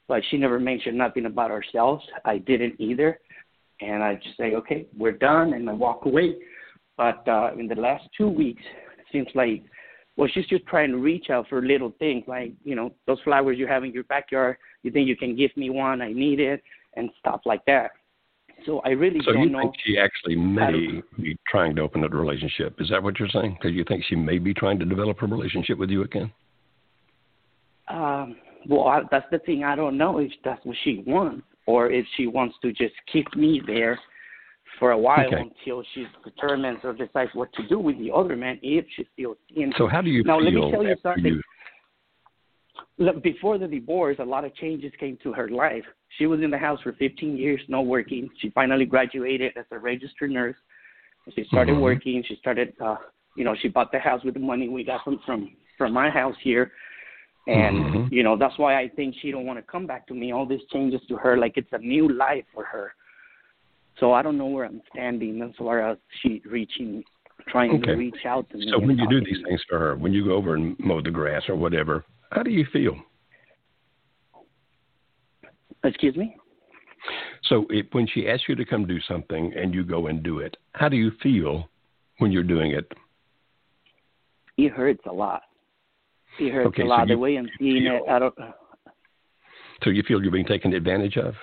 but she never mentioned nothing about ourselves. I didn't either, and I just say, okay, we're done, and I walk away. But uh, in the last two weeks, it seems like well, she's just trying to reach out for little things like, you know, those flowers you have in your backyard. You think you can give me one? I need it, and stuff like that. So I really so don't you think she actually may be trying to open up a relationship? Is that what you're saying? Because you think she may be trying to develop a relationship with you again? Um, well, I, that's the thing. I don't know if that's what she wants, or if she wants to just keep me there for a while okay. until she determines or decides what to do with the other man if she's still seeing. So how do you now? let me tell you something. You... Look, before the divorce, a lot of changes came to her life. She was in the house for 15 years, not working. She finally graduated as a registered nurse. She started mm-hmm. working. She started, uh, you know, she bought the house with the money we got from from from my house here. And mm-hmm. you know that's why I think she don't want to come back to me. All these changes to her, like it's a new life for her so I don't know where I'm standing as far as she reaching, trying okay. to reach out to me. So when you do these things for her, when you go over and mow the grass or whatever, how do you feel? Excuse me. So if, when she asks you to come do something and you go and do it, how do you feel when you're doing it? It hurts a lot. It hurts okay, a lot. So the way I'm seeing feel, it, I don't. So you feel you're being taken advantage of?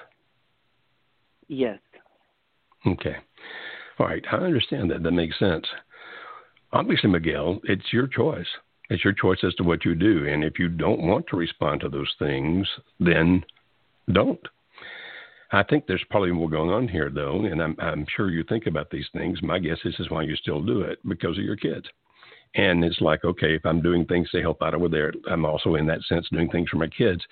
Yes. Okay. All right. I understand that. That makes sense. Obviously, Miguel, it's your choice. It's your choice as to what you do. And if you don't want to respond to those things, then don't. I think there's probably more going on here, though, and I'm, I'm sure you think about these things. My guess is, is why you still do it because of your kids. And it's like, okay, if I'm doing things to help out over there, I'm also in that sense doing things for my kids.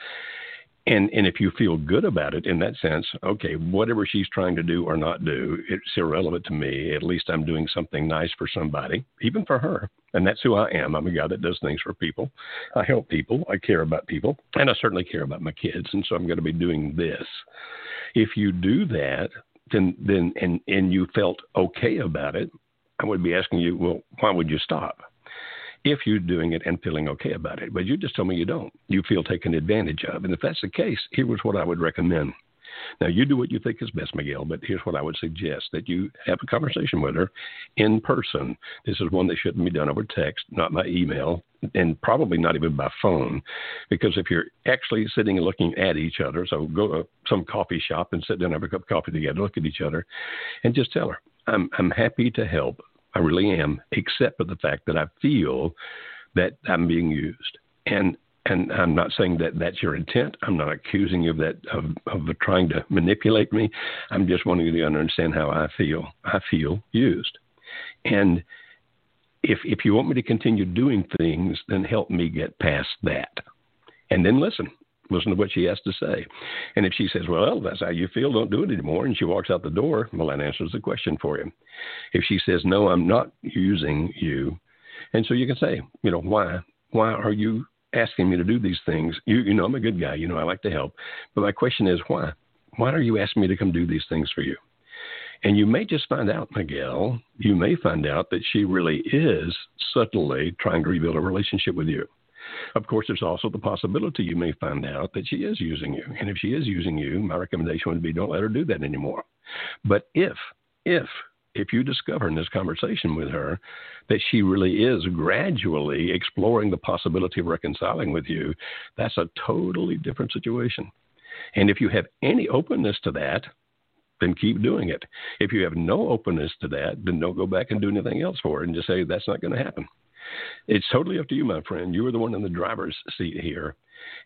And and if you feel good about it in that sense, okay, whatever she's trying to do or not do, it's irrelevant to me. At least I'm doing something nice for somebody, even for her. And that's who I am. I'm a guy that does things for people. I help people. I care about people, and I certainly care about my kids. And so I'm going to be doing this. If you do that, then then and and you felt okay about it, I would be asking you, well, why would you stop? If you're doing it and feeling okay about it. But you just told me you don't. You feel taken advantage of. And if that's the case, here was what I would recommend. Now, you do what you think is best, Miguel, but here's what I would suggest that you have a conversation with her in person. This is one that shouldn't be done over text, not by email, and probably not even by phone. Because if you're actually sitting and looking at each other, so go to some coffee shop and sit down, have a cup of coffee together, look at each other, and just tell her, I'm, I'm happy to help. I really am, except for the fact that I feel that I'm being used. And and I'm not saying that that's your intent. I'm not accusing you of that of, of trying to manipulate me. I'm just wanting you to understand how I feel. I feel used. And if if you want me to continue doing things, then help me get past that. And then listen listen to what she has to say. And if she says, well, that's how you feel, don't do it anymore, and she walks out the door, well, that answers the question for you. If she says, no, I'm not using you, and so you can say, you know, why? Why are you asking me to do these things? You, you know, I'm a good guy. You know, I like to help. But my question is, why? Why are you asking me to come do these things for you? And you may just find out, Miguel, you may find out that she really is subtly trying to rebuild a relationship with you. Of course, there's also the possibility you may find out that she is using you. And if she is using you, my recommendation would be don't let her do that anymore. But if, if, if you discover in this conversation with her that she really is gradually exploring the possibility of reconciling with you, that's a totally different situation. And if you have any openness to that, then keep doing it. If you have no openness to that, then don't go back and do anything else for it and just say that's not going to happen. It's totally up to you, my friend. You are the one in the driver's seat here.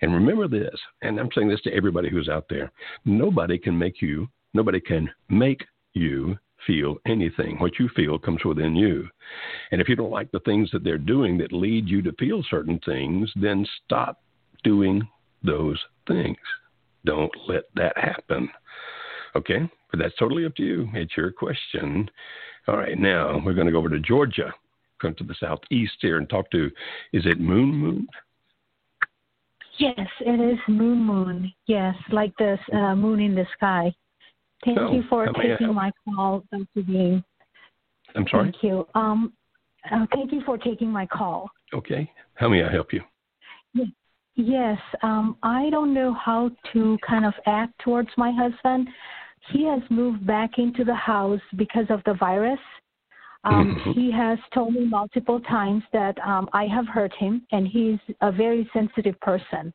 And remember this, and I'm saying this to everybody who's out there nobody can make you, nobody can make you feel anything. What you feel comes within you. And if you don't like the things that they're doing that lead you to feel certain things, then stop doing those things. Don't let that happen. Okay? But that's totally up to you. It's your question. All right, now we're going to go over to Georgia, come to the southeast here and talk to, is it Moon Moon? Yes, it is Moon Moon. Yes, like the uh, moon in the sky. Thank oh, you for taking my call, Dr. Beam. I'm sorry? Thank you. Um, uh, thank you for taking my call. Okay. How may I help you? Yes. Um, I don't know how to kind of act towards my husband. He has moved back into the house because of the virus. Um, mm-hmm. He has told me multiple times that um, I have hurt him, and he's a very sensitive person.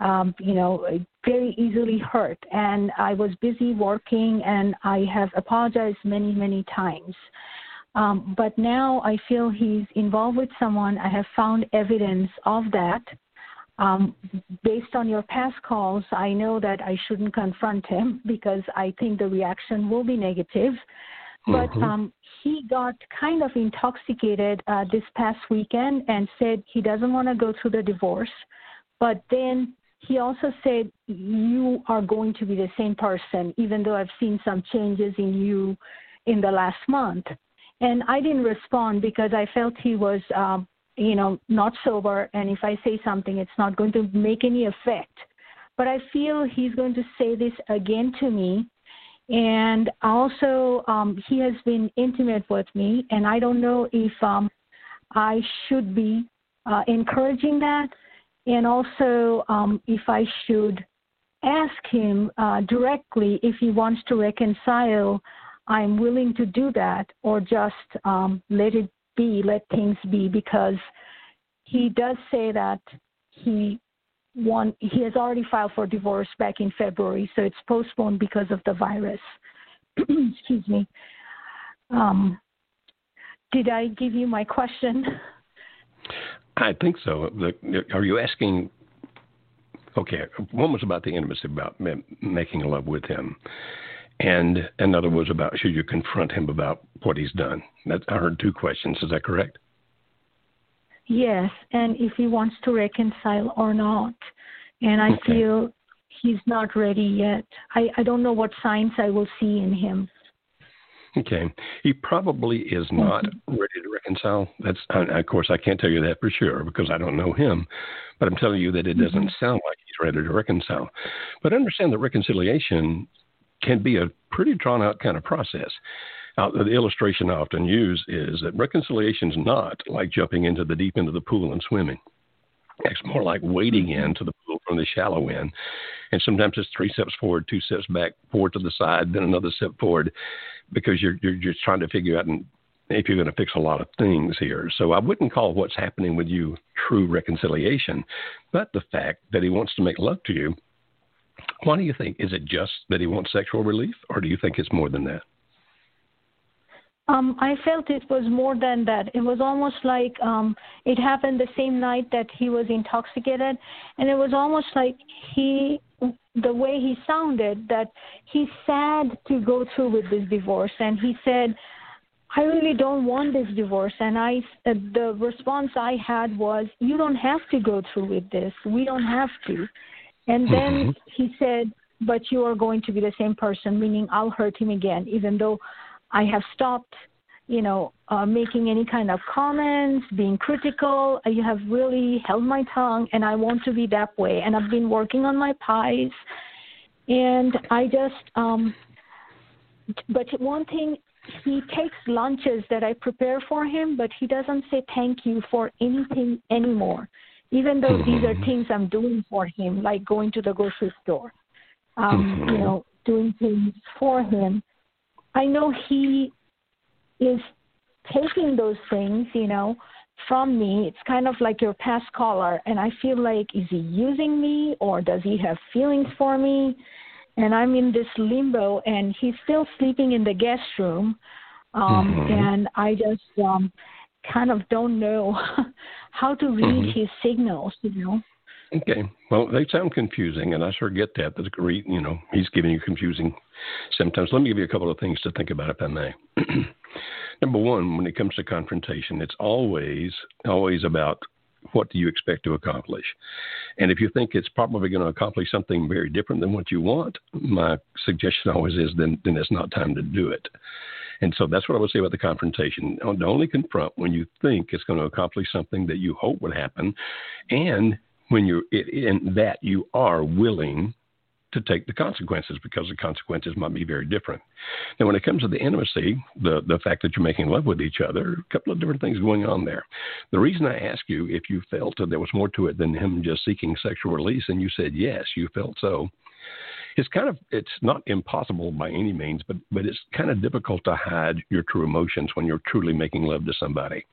Um, you know, very easily hurt. And I was busy working, and I have apologized many, many times. Um, but now I feel he's involved with someone. I have found evidence of that. Um, based on your past calls, I know that I shouldn't confront him because I think the reaction will be negative. But mm-hmm. um, he got kind of intoxicated uh, this past weekend and said he doesn't want to go through the divorce. But then he also said, You are going to be the same person, even though I've seen some changes in you in the last month. And I didn't respond because I felt he was um, you know, not sober, and if I say something, it's not going to make any effect. But I feel he's going to say this again to me. And also, um, he has been intimate with me, and I don't know if um, I should be uh, encouraging that, and also um, if I should ask him uh, directly if he wants to reconcile. I'm willing to do that, or just um, let it be, let things be, because he does say that he want, he has already filed for divorce back in February, so it's postponed because of the virus. Excuse me. Um, did I give you my question? I think so. Are you asking? Okay, one was about the intimacy, about making love with him and another was about should you confront him about what he's done. That, I heard two questions. Is that correct? Yes, and if he wants to reconcile or not. And I okay. feel he's not ready yet. I, I don't know what signs I will see in him. Okay, he probably is not ready to reconcile. That's of course I can't tell you that for sure because I don't know him, but I'm telling you that it doesn't mm-hmm. sound like he's ready to reconcile. But understand that reconciliation can be a pretty drawn out kind of process. Now, the illustration I often use is that reconciliation is not like jumping into the deep end of the pool and swimming. It's more like wading mm-hmm. into the pool from the shallow end. And sometimes it's three steps forward, two steps back, forward to the side, then another step forward, because you're you're just trying to figure out if you're going to fix a lot of things here. So I wouldn't call what's happening with you true reconciliation, but the fact that he wants to make love to you why do you think? Is it just that he wants sexual relief, or do you think it's more than that? Um, I felt it was more than that. It was almost like um, it happened the same night that he was intoxicated, and it was almost like he, the way he sounded, that he's sad to go through with this divorce, and he said, "I really don't want this divorce." And I, uh, the response I had was, "You don't have to go through with this. We don't have to." And then mm-hmm. he said, But you are going to be the same person, meaning I'll hurt him again, even though I have stopped, you know, uh, making any kind of comments, being critical. You have really held my tongue, and I want to be that way. And I've been working on my pies. And I just, um, but one thing, he takes lunches that I prepare for him, but he doesn't say thank you for anything anymore. even though mm-hmm. these are mm-hmm. things I'm doing for him, like going to the grocery store, um, mm-hmm. you know, doing things for him. I know he is taking those things, you know, from me. It's kind of like your past caller, and I feel like is he using me or does he have feelings for me? And I'm in this limbo, and he's still sleeping in the guest room, um, mm-hmm. and I just um, kind of don't know how to read mm-hmm. his signals, you know. Okay. Well, they sound confusing, and I sure get that. That you know, he's giving you confusing symptoms. Let me give you a couple of things to think about, if I may. Number one, when it comes to confrontation, it's always always about what do you expect to accomplish? And if you think it's probably going to accomplish something very different than what you want, my suggestion always is then then it's not time to do it. And so that's what I would say about the confrontation. Only confront when you think it's going to accomplish something that you hope would happen, and when you're in that you are willing to take the consequences because the consequences might be very different. Now, when it comes to the intimacy, the, the fact that you're making love with each other, a couple of different things going on there. The reason I ask you if you felt that there was more to it than him just seeking sexual release, and you said yes, you felt so. It's kind of it's not impossible by any means, but but it's kind of difficult to hide your true emotions when you're truly making love to somebody.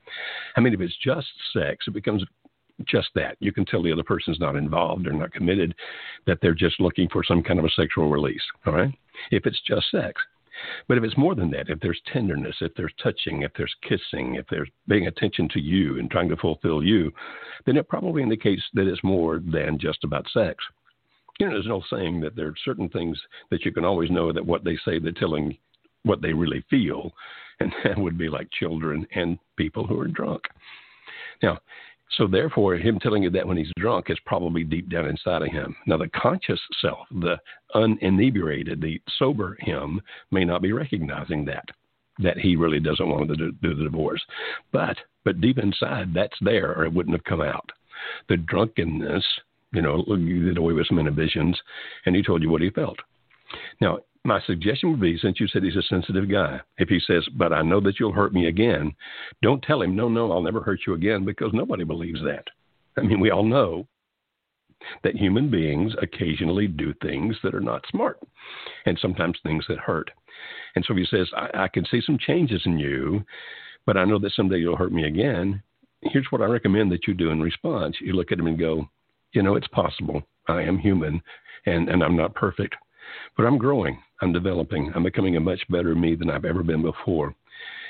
I mean, if it's just sex, it becomes just that. You can tell the other person's not involved or not committed, that they're just looking for some kind of a sexual release. All right? If it's just sex. But if it's more than that, if there's tenderness, if there's touching, if there's kissing, if there's paying attention to you and trying to fulfill you, then it probably indicates that it's more than just about sex. You know, there's no saying that there are certain things that you can always know that what they say they're telling what they really feel, and that would be like children and people who are drunk. Now, so therefore, him telling you that when he's drunk is probably deep down inside of him. Now, the conscious self, the uninebriated, the sober him, may not be recognizing that that he really doesn't want to do, the divorce. But but deep inside, that's there, or it wouldn't have come out. The drunkenness, you know, you did away with some inhibitions, and he told you what he felt. Now, my suggestion would be since you said he's a sensitive guy, if he says, But I know that you'll hurt me again, don't tell him, No, no, I'll never hurt you again, because nobody believes that. I mean, we all know that human beings occasionally do things that are not smart and sometimes things that hurt. And so if he says, I, I can see some changes in you, but I know that someday you'll hurt me again, here's what I recommend that you do in response. You look at him and go, You know, it's possible. I am human and, and I'm not perfect but I'm growing, I'm developing, I'm becoming a much better me than I've ever been before.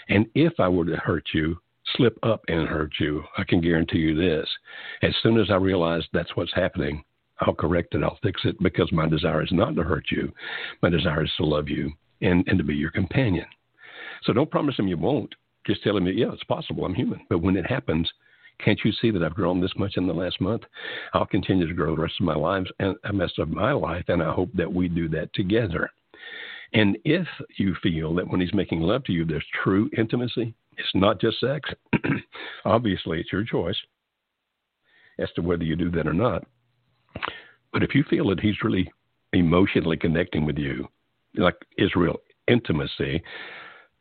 And if I were to hurt you, slip up and hurt you, I can guarantee you this. As soon as I realize that's what's happening, I'll correct it, I'll fix it because my desire is not to hurt you. My desire is to love you and, and to be your companion. So don't promise him you won't. Just tell him yeah, it's possible. I'm human. But when it happens, can't you see that I've grown this much in the last month? I'll continue to grow the rest of my lives and the rest of my life, and I hope that we do that together. And if you feel that when he's making love to you, there's true intimacy, it's not just sex. Obviously, it's your choice as to whether you do that or not. But if you feel that he's really emotionally connecting with you, like Israel intimacy,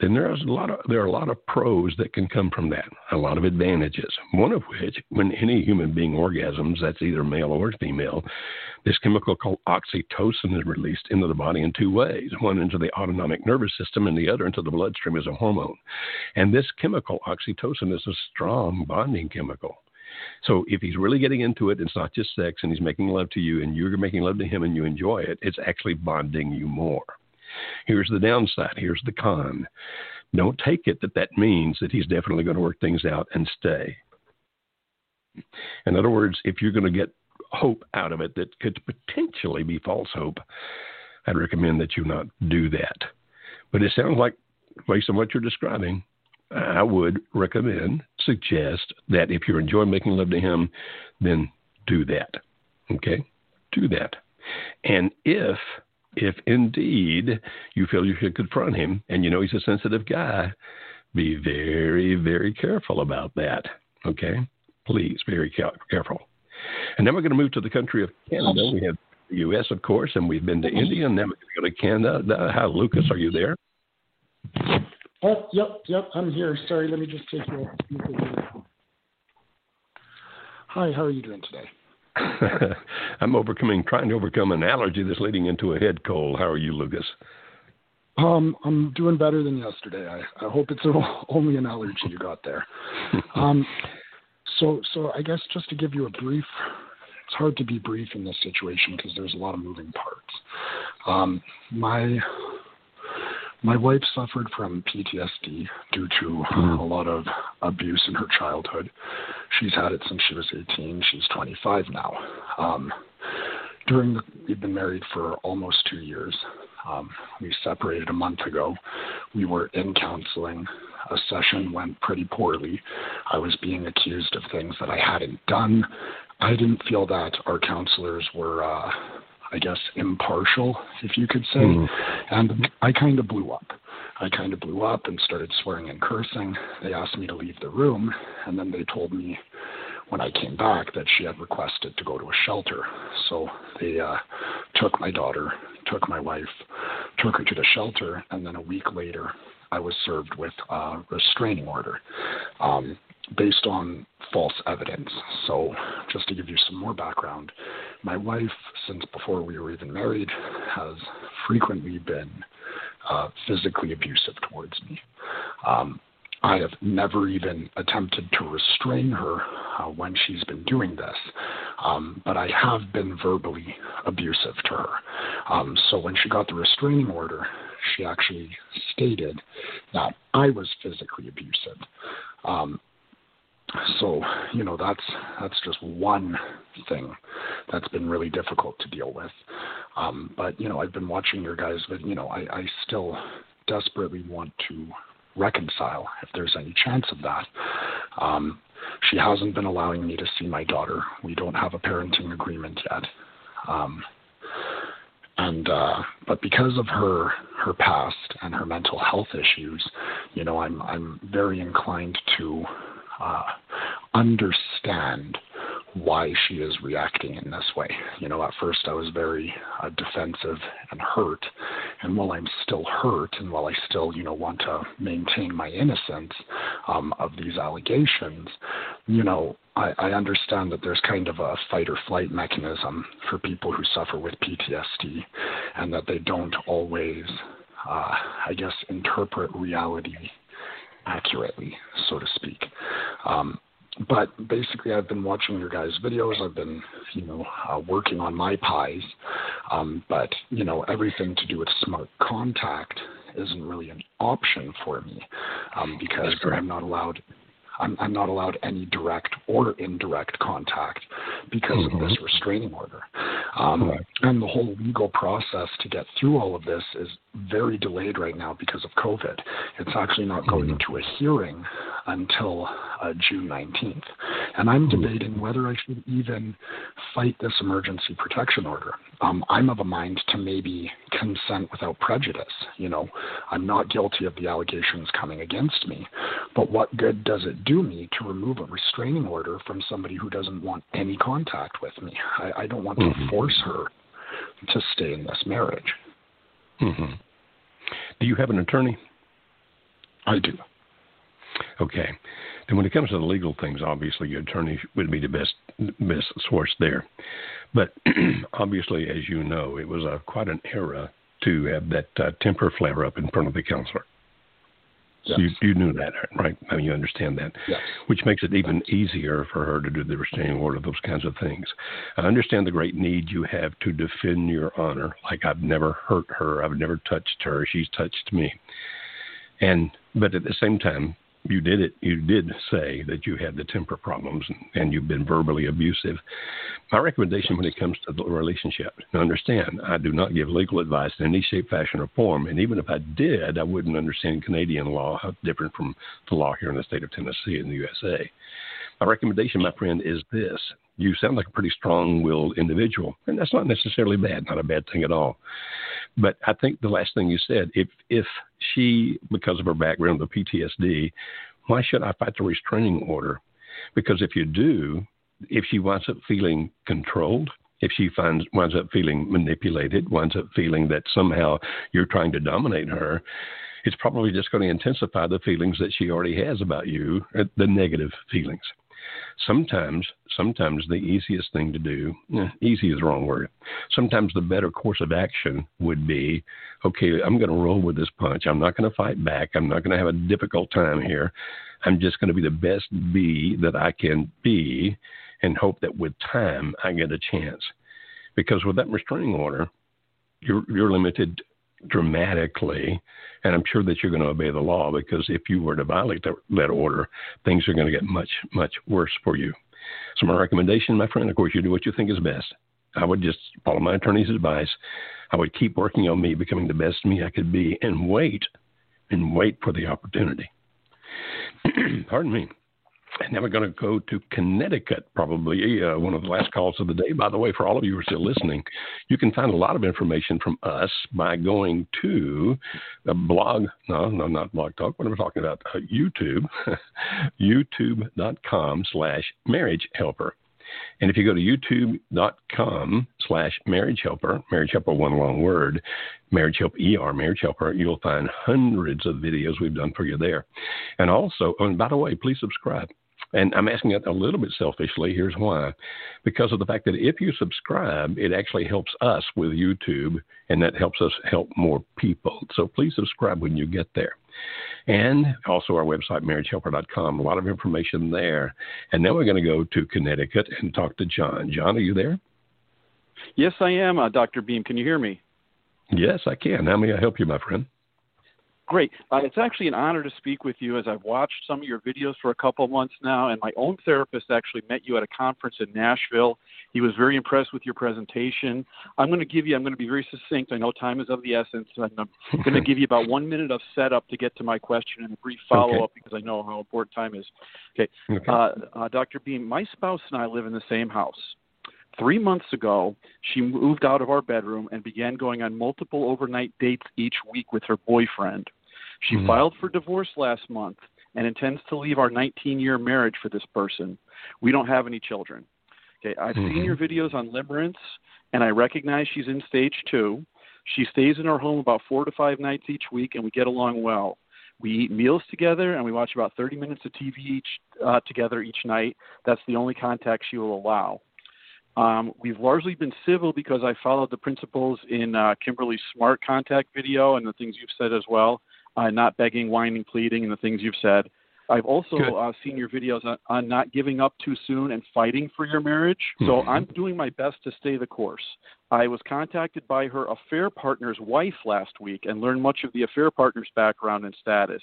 then there's a lot of there are a lot of pros that can come from that, a lot of advantages. One of which, when any human being orgasms, that's either male or female, this chemical called oxytocin is released into the body in two ways: one into the autonomic nervous system, and the other into the bloodstream as a hormone. And this chemical oxytocin is a strong bonding chemical. So if he's really getting into it, it's not just sex, and he's making love to you, and you're making love to him, and you enjoy it. It's actually bonding you more. Here's the downside. Here's the con. Don't take it that that means that he's definitely going to work things out and stay. In other words, if you're going to get hope out of it that could potentially be false hope, I'd recommend that you not do that. But it sounds like, based on what you're describing, I would recommend, suggest that if you're enjoying making love to him, then do that. Okay? Do that. And if if indeed you feel you should confront him and you know he's a sensitive guy, be very, very careful about that. Okay? Please, very careful. And then we're going to move to the country of Canada. We have the U.S., of course, and we've been to mm-hmm. India, and then we're going to go to Canada. Hi, Lucas, are you there? Oh, yep, yep, I'm here. Sorry, let me just take you off. Hi, how are you doing today? I'm overcoming, trying to overcome an allergy that's leading into a head cold. How are you, Lucas? Um, I'm doing better than yesterday. I, I hope it's only an allergy you got there. um, so, so I guess just to give you a brief, it's hard to be brief in this situation because there's a lot of moving parts. Um, my my wife suffered from PTSD due to mm-hmm. a lot of abuse in her childhood. She's had it since she was 18. She's 25 now. Um, during the, we've been married for almost two years. Um, we separated a month ago. We were in counseling. A session went pretty poorly. I was being accused of things that I hadn't done. I didn't feel that our counselors were, uh, I guess, impartial, if you could say. Mm. And I kind of blew up. I kind of blew up and started swearing and cursing. They asked me to leave the room, and then they told me when I came back that she had requested to go to a shelter. So they uh, took my daughter, took my wife, took her to the shelter, and then a week later, I was served with a restraining order um, based on false evidence. So, just to give you some more background, my wife, since before we were even married, has frequently been uh, physically abusive towards me. Um, I have never even attempted to restrain her uh, when she's been doing this, um, but I have been verbally abusive to her. Um, so when she got the restraining order, she actually stated that I was physically abusive. Um, so you know that's that's just one thing that's been really difficult to deal with. Um, but you know I've been watching your guys, but you know I, I still desperately want to reconcile if there's any chance of that. Um, she hasn't been allowing me to see my daughter. We don't have a parenting agreement yet. Um, and uh, but because of her her past and her mental health issues, you know, I'm I'm very inclined to uh, understand why she is reacting in this way. You know, at first I was very uh, defensive and hurt, and while I'm still hurt, and while I still, you know, want to maintain my innocence um, of these allegations, you know, I, I understand that there's kind of a fight or flight mechanism for people who suffer with PTSD, and that they don't always, uh, I guess, interpret reality accurately, so to speak. Um, but basically, I've been watching your guys' videos. I've been, you know, uh, working on my pies. Um, but you know, everything to do with smart contact isn't really an option for me um, because I'm not allowed. I'm, I'm, not allowed any direct or indirect contact because mm-hmm. of this restraining order. Um, right. And the whole legal process to get through all of this is very delayed right now because of COVID. It's actually not going mm-hmm. to a hearing until uh, June 19th. And I'm hmm. debating whether I should even fight this emergency protection order. Um, I'm of a mind to maybe consent without prejudice. You know, I'm not guilty of the allegations coming against me, but what good does it do me to remove a restraining order from somebody who doesn't want any contact with me? I, I don't want mm-hmm. to force her to stay in this marriage. Mm-hmm. Do you have an attorney? I do. Okay. And when it comes to the legal things, obviously your attorney would be the best best source there. But obviously, as you know, it was a quite an era to have that uh, temper flare up in front of the counselor. Yes. You, you knew that, right? I mean, you understand that, yes. which makes it even easier for her to do the restraining order, those kinds of things. I understand the great need you have to defend your honor. Like I've never hurt her, I've never touched her, she's touched me, and but at the same time, you did it. You did say that you had the temper problems and, you've been verbally abusive. My recommendation when it comes to the relationship, understand, I do not give legal advice in any shape, fashion, or form. And even if I did, I wouldn't understand Canadian law, how different from the law here in the state of Tennessee in the USA. My recommendation, my friend, is this. You sound like a pretty strong willed individual, and that's not necessarily bad, not a bad thing at all. But I think the last thing you said, if if she, because of her background, the PTSD, why should I fight the restraining order? Because if you do, if she winds up feeling controlled, if she finds winds up feeling manipulated, winds up feeling that somehow you're trying to dominate her, it's probably just going to intensify the feelings that she already has about you, uh, the negative feelings. Sometimes, sometimes the easiest thing to do, eh, easy is the wrong word. Sometimes the better course of action would be, okay, I'm going to roll with this punch. I'm not going to fight back. I'm not going to have a difficult time here. I'm just going to be the best be that I can be and hope that with time I get a chance. Because with that restraining order, you're, you're limited dramatically, and I'm sure that you're going to obey the law because if you were to violate that, order, things are going to get much, much worse for you. So, my recommendation, my friend, of course, you do what you think is best. I would just follow my attorney's advice. I would keep working on me becoming the best me I could be and wait and wait for the opportunity. Pardon me. And now we're going to go to Connecticut, probably uh, one of the last calls of the day. By the way, for all of you who are still listening, you can find a lot of information from us by going to the blog. No, no, not Blog Talk. What am I talking about? Uh, YouTube, youtube.com slash marriage helper. And if you go to youtube.com slash marriage helper, marriage helper, one long word, marriage help ER, marriage helper, you'll find hundreds of videos we've done for you there. And also, oh, and by the way, please subscribe. And I'm asking it a little bit selfishly. Here's why. Because of the fact that if you subscribe, it actually helps us with YouTube, and that helps us help more people. So please subscribe when you get there. And also our website, marriagehelper.com. A lot of information there. And now we're going to go to Connecticut and talk to John. John, are you there? Yes, I am, uh, Dr. Beam. Can you hear me? Yes, I can. How may I help you, my friend? Great. Uh, it's actually an honor to speak with you as I've watched some of your videos for a couple of months now, and my own therapist actually met you at a conference in Nashville. He was very impressed with your presentation. I'm going to give you, I'm going to be very succinct. I know time is of the essence. I'm going to give you about one minute of setup to get to my question and a brief follow up okay. because I know how important time is. Okay. okay. Uh, uh, Dr. Beam, my spouse and I live in the same house. Three months ago, she moved out of our bedroom and began going on multiple overnight dates each week with her boyfriend. She mm-hmm. filed for divorce last month and intends to leave our 19 year marriage for this person. We don't have any children. Okay, I've mm-hmm. seen your videos on limerence, and I recognize she's in stage two. She stays in our home about four to five nights each week, and we get along well. We eat meals together, and we watch about 30 minutes of TV each uh, together each night. That's the only contact she will allow. Um, we've largely been civil because I followed the principles in uh, Kimberly's smart contact video and the things you've said as well uh, not begging, whining, pleading, and the things you've said. I've also uh, seen your videos on, on, not giving up too soon and fighting for your marriage. So mm-hmm. I'm doing my best to stay the course. I was contacted by her affair partner's wife last week and learned much of the affair partner's background and status.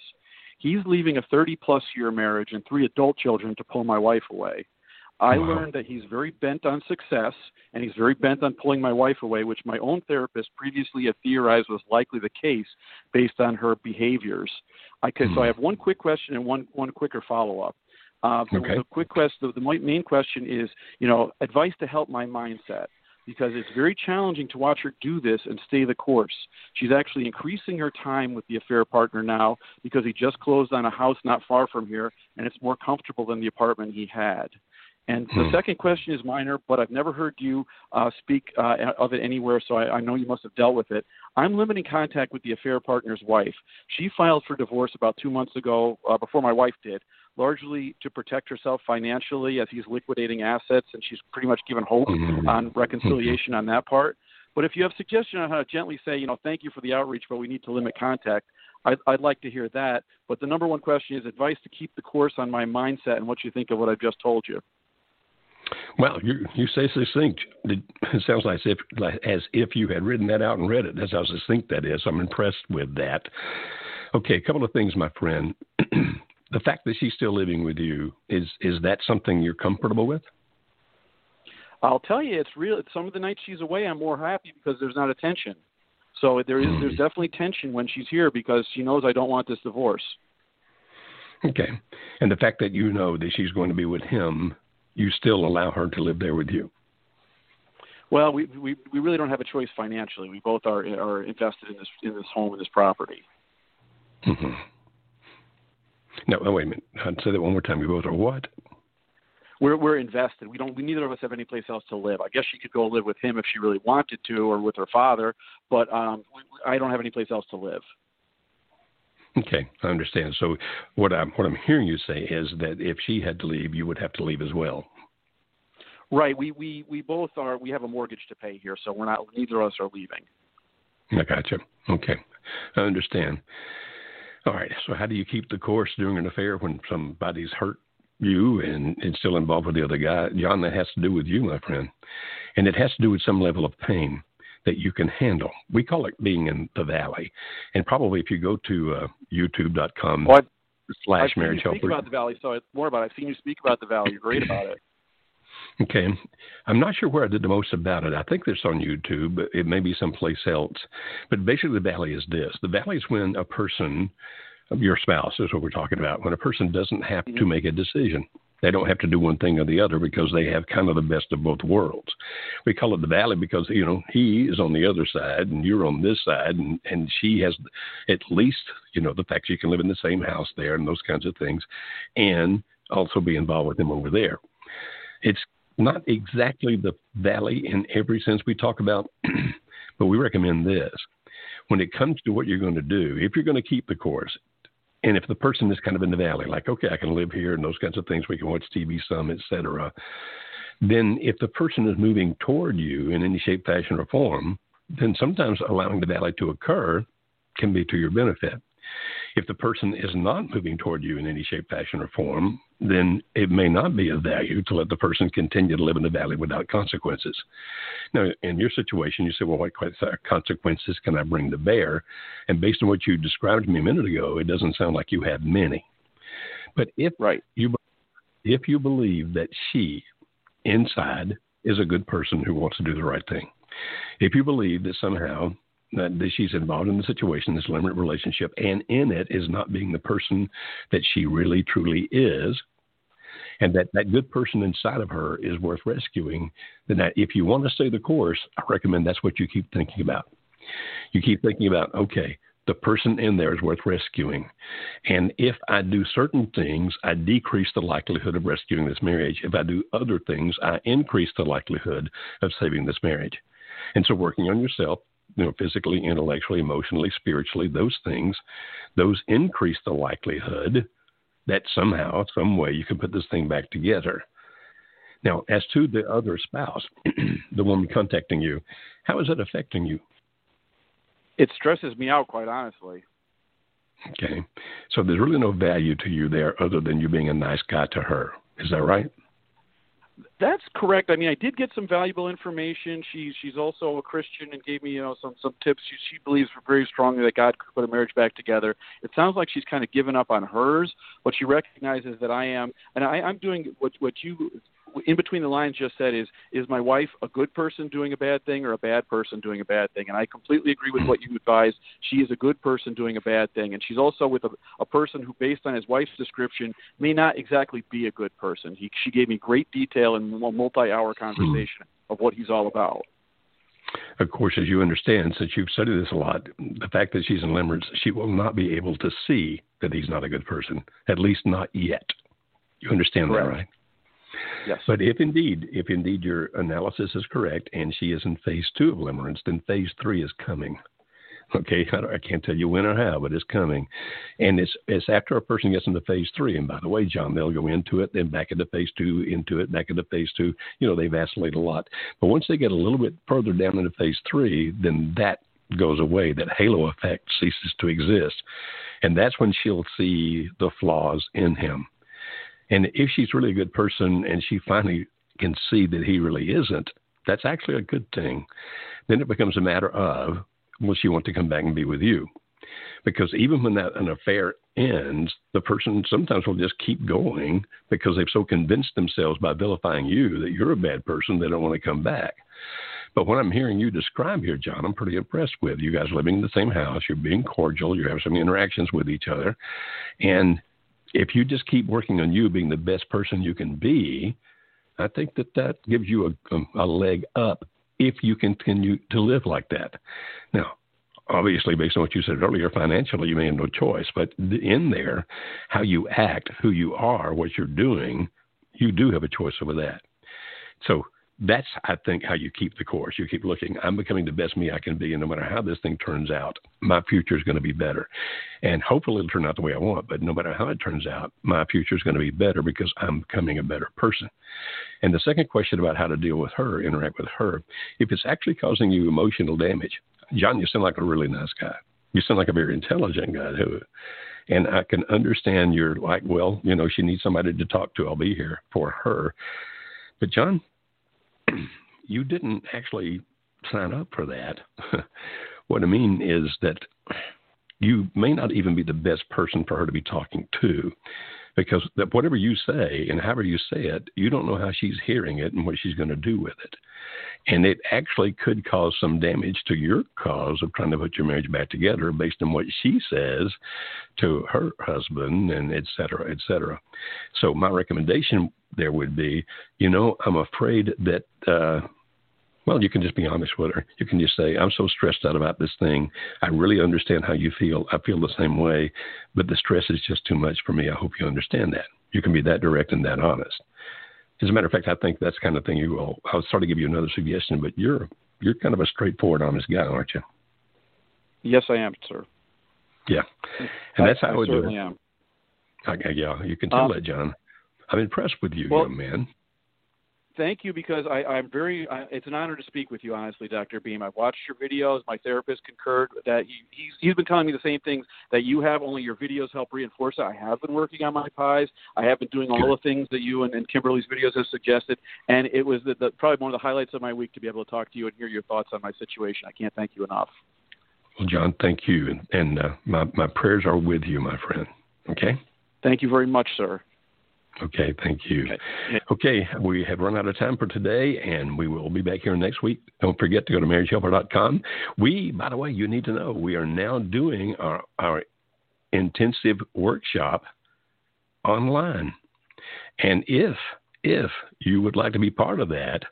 He's leaving a 30 plus year marriage and three adult children to pull my wife away. I wow. learned that he's very bent on success and he's very bent on pulling my wife away, which my own therapist previously had theorized was likely the case based on her behaviors. I could, mm. So I hmm. have one quick question and one one quicker follow up. Uh, okay. The, quick question, the, the main question is, you know, advice to help my mindset because it's very challenging to watch her do this and stay the course. She's actually increasing her time with the affair partner now because he just closed on a house not far from here and it's more comfortable than the apartment he had. And the hmm. second question is minor, but I've never heard you uh, speak uh, of it anywhere, so I, I, know you must have dealt with it. I'm limiting contact with the affair partner's wife. She filed for divorce about two months ago, uh, before my wife did, largely to protect herself financially as he's liquidating assets, and she's pretty much given hope mm-hmm. on reconciliation on that part. But if you have suggestion on how to gently say, you know, thank you for the outreach, but we need to limit contact, I'd, I'd like to hear that. But the number one question is advice to keep the course on my mindset and what you think of what I've just told you. Well, you you say succinct. It sounds like as if as if you had written that out and read it. That's how succinct that is. I'm impressed with that. Okay, a couple of things, my friend. the fact that she's still living with you is is that something you're comfortable with? I'll tell you, it's real. Some of the nights she's away, I'm more happy because there's not a tension. So there is there's hmm. definitely tension when she's here because she knows I don't want this divorce. Okay, and the fact that you know that she's going to be with him you still allow her to live there with you? Well, we we we really don't have a choice financially. We both are are invested in this in this home and this property. Mm-hmm. No, oh, wait a minute. I'd say that one more time. We both are what? We're we're invested. We don't. We neither of us have any place else to live. I guess she could go live with him if she really wanted to, or with her father. But um, I don't have any place else to live. Okay, I understand. So what I'm what I'm hearing you say is that if she had to leave, you would have to leave as well. Right. We we we both are. We have a mortgage to pay here, so we're not. Neither of us are leaving. I gotcha. Okay, I understand. All right. So how do you keep the course during an affair when somebody's hurt you and, it's still involved with the other guy? John, that has to do with you, my friend, and it has to do with some level of pain that you can handle. We call it being in the valley, and probably if you go to uh, YouTube.com well, slash I've marriage seen speak about the valley, so it's more about. It. I've seen you speak about the valley. You're great about it. Okay. I'm not sure where I did the most about it. I think this on YouTube, it may be someplace else. But basically, the valley is this the valley is when a person, your spouse is what we're talking about, when a person doesn't have to Mm-hmm. make a decision. They don't have to do one thing or the other because they have kind of the best of both worlds. We call it the valley because, you know, he is on the other side and you're on this side and, and she has at least, you know, the fact she can live in the same house there and those kinds of things and also be involved with him over there. It's not exactly the valley in every sense we talk about, but we recommend this. When it comes to what you're going to do, if you're going to keep the course, and if the person is kind of in the valley, like, okay, I can live here and those kinds of things, we can watch TV some, etc., then if the person is moving toward you in any shape, fashion, or form, then sometimes allowing the valley to occur can be to your benefit. If the person is not moving toward you in any shape, fashion, or form, then it may not be of value to let the person continue to live in the valley without consequences. Now, in your situation, you say, well, what consequences can I bring to bear? And based on what you described to me a minute ago, it doesn't sound like you have many. But if right. you if you believe that she inside is a good person who wants to do the right thing, if you believe that somehow that, she's involved in the situation, this limerent relationship, and in it is not being the person that she really truly is, and that that good person inside of her is worth rescuing, then that if you want to stay the course, I recommend that's what you keep thinking about. You keep thinking about, okay, the person in there is worth rescuing. And if I do certain things, I decrease the likelihood of rescuing this marriage. If I do other things, I increase the likelihood of saving this marriage. And so working on yourself, you know, physically, intellectually, emotionally, spiritually, those things, those increase the likelihood that somehow, some way, you can put this thing back together. Now, as to the other spouse, the woman contacting you, how is it affecting you? It stresses me out, quite honestly. Okay. So there's really no value to you there other than you being a nice guy to her. Is that right? That's correct. I mean, I did get some valuable information. She's she's also a Christian and gave me you know some some tips. She she believes very strongly that God could put a marriage back together. It sounds like she's kind of given up on hers, but she recognizes that I am, and I, I'm doing what what you in between the lines just said is is my wife a good person doing a bad thing or a bad person doing a bad thing and i completely agree with what you advise she is a good person doing a bad thing and she's also with a, a person who based on his wife's description may not exactly be a good person he she gave me great detail in a multi-hour hmm. conversation of what he's all about of course, as you understand, since you've studied this a lot, the fact that she's in limerence, she will not be able to see that he's not a good person, at least not yet. You understand Correct. that, right? Yes. But if indeed, if indeed your analysis is correct and she is in phase two of limerence, then phase three is coming. Okay, I, I can't tell you when or how, but it's coming, and it's it's after a person gets into phase three. And by the way, John, they'll go into it, then back into phase two, into it, back into phase two. You know, they vacillate a lot, but once they get a little bit further down into phase three, then that goes away. That halo effect ceases to exist, and that's when she'll see the flaws in him. And if she's really a good person and she finally can see that he really isn't, that's actually a good thing. Then it becomes a matter of will she want to come back and be with you? Because even when that an affair ends, the person sometimes will just keep going because they've so convinced themselves by vilifying you that you're a bad person they don't want to come back. But what I'm hearing you describe here, John, I'm pretty impressed with. You guys living in the same house, you're being cordial, you're having some interactions with each other, and if you just keep working on you being the best person you can be, I think that that gives you a, a, leg up if you continue to live like that. Now, obviously, based on what you said earlier, financially, you may have no choice, but in there, how you act, who you are, what you're doing, you do have a choice over that. So that's I think how you keep the course. You keep looking. I'm becoming the best me I can be, and no matter how this thing turns out, my future is going to be better. And hopefully it'll turn out the way I want. But no matter how it turns out, my future is going to be better because I'm becoming a better person. And the second question about how to deal with her, interact with her, if it's actually causing you emotional damage, John, you sound like a really nice guy. You sound like a very intelligent guy too. And I can understand you're like, well, you know, she needs somebody to talk to. I'll be here for her. But John, you didn't actually sign up for that. what I mean is that you may not even be the best person for her to be talking to because that whatever you say and however you say it, you don't know how she's hearing it and what she's going to do with it. And it actually could cause some damage to your cause of trying to put your marriage back together based on what she says to her husband and et cetera, et cetera. So my recommendation there would be, you know, I'm afraid that uh, well, you can just be honest with her. You can just say, I'm so stressed out about this thing. I really understand how you feel. I feel the same way, but the stress is just too much for me. I hope you understand that. You can be that direct and that honest. As a matter of fact, I think that's kind of thing you will. I'll start to give you another suggestion, but you're you're kind of a straightforward, honest guy, aren't you? Yes, I am, sir. Yeah, and that's how I, I would do it. Am. Okay, yeah, you can tell um, that, John. I'm impressed with you, well, young man thank you because I, I'm very. I, it's an honor to speak with you, honestly, Dr. Beam. I've watched your videos. My therapist concurred that he, he's he's been telling me the same things that you have. Only your videos help reinforce it. I have been working on my pies. I have been doing all the things that you and, and Kimberly's videos have suggested, and it was the, the, probably one of the highlights of my week to be able to talk to you and hear your thoughts on my situation. I can't thank you enough. Well, John, thank you, and, and uh, my my prayers are with you, my friend. Okay. Thank you very much, sir. Okay, thank you. Okay. okay, we have run out of time for today, and we will be back here next week. Don't forget to go to marriagehelper.com. We, by the way, you need to know we are now doing our, our intensive workshop online. And if if you would like to be part of that,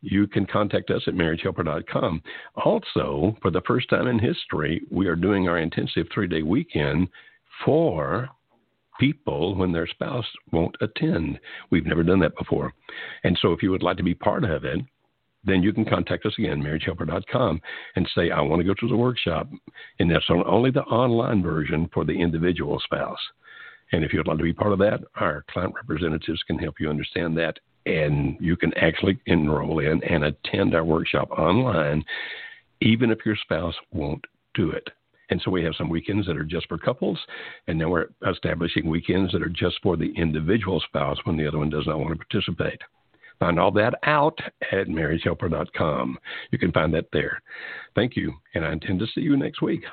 you can contact us at marriagehelper.com. Also, for the first time in history, we are doing our intensive three day weekend for people when their spouse won't attend. We've never done that before. And so if you would like to be part of it, then you can contact us again, marriagehelper.com, and say, I want to go to the workshop. And that's only the online version for the individual spouse. And if you'd like to be part of that, our client representatives can help you understand that. And you can actually enroll in and attend our workshop online, even if your spouse won't do it. And so we have some weekends that are just for couples, and then we're establishing weekends that are just for the individual spouse when the other one does not want to participate. Find all that out at marriagehelper.com. You can find that there. Thank you, and I intend to see you next week.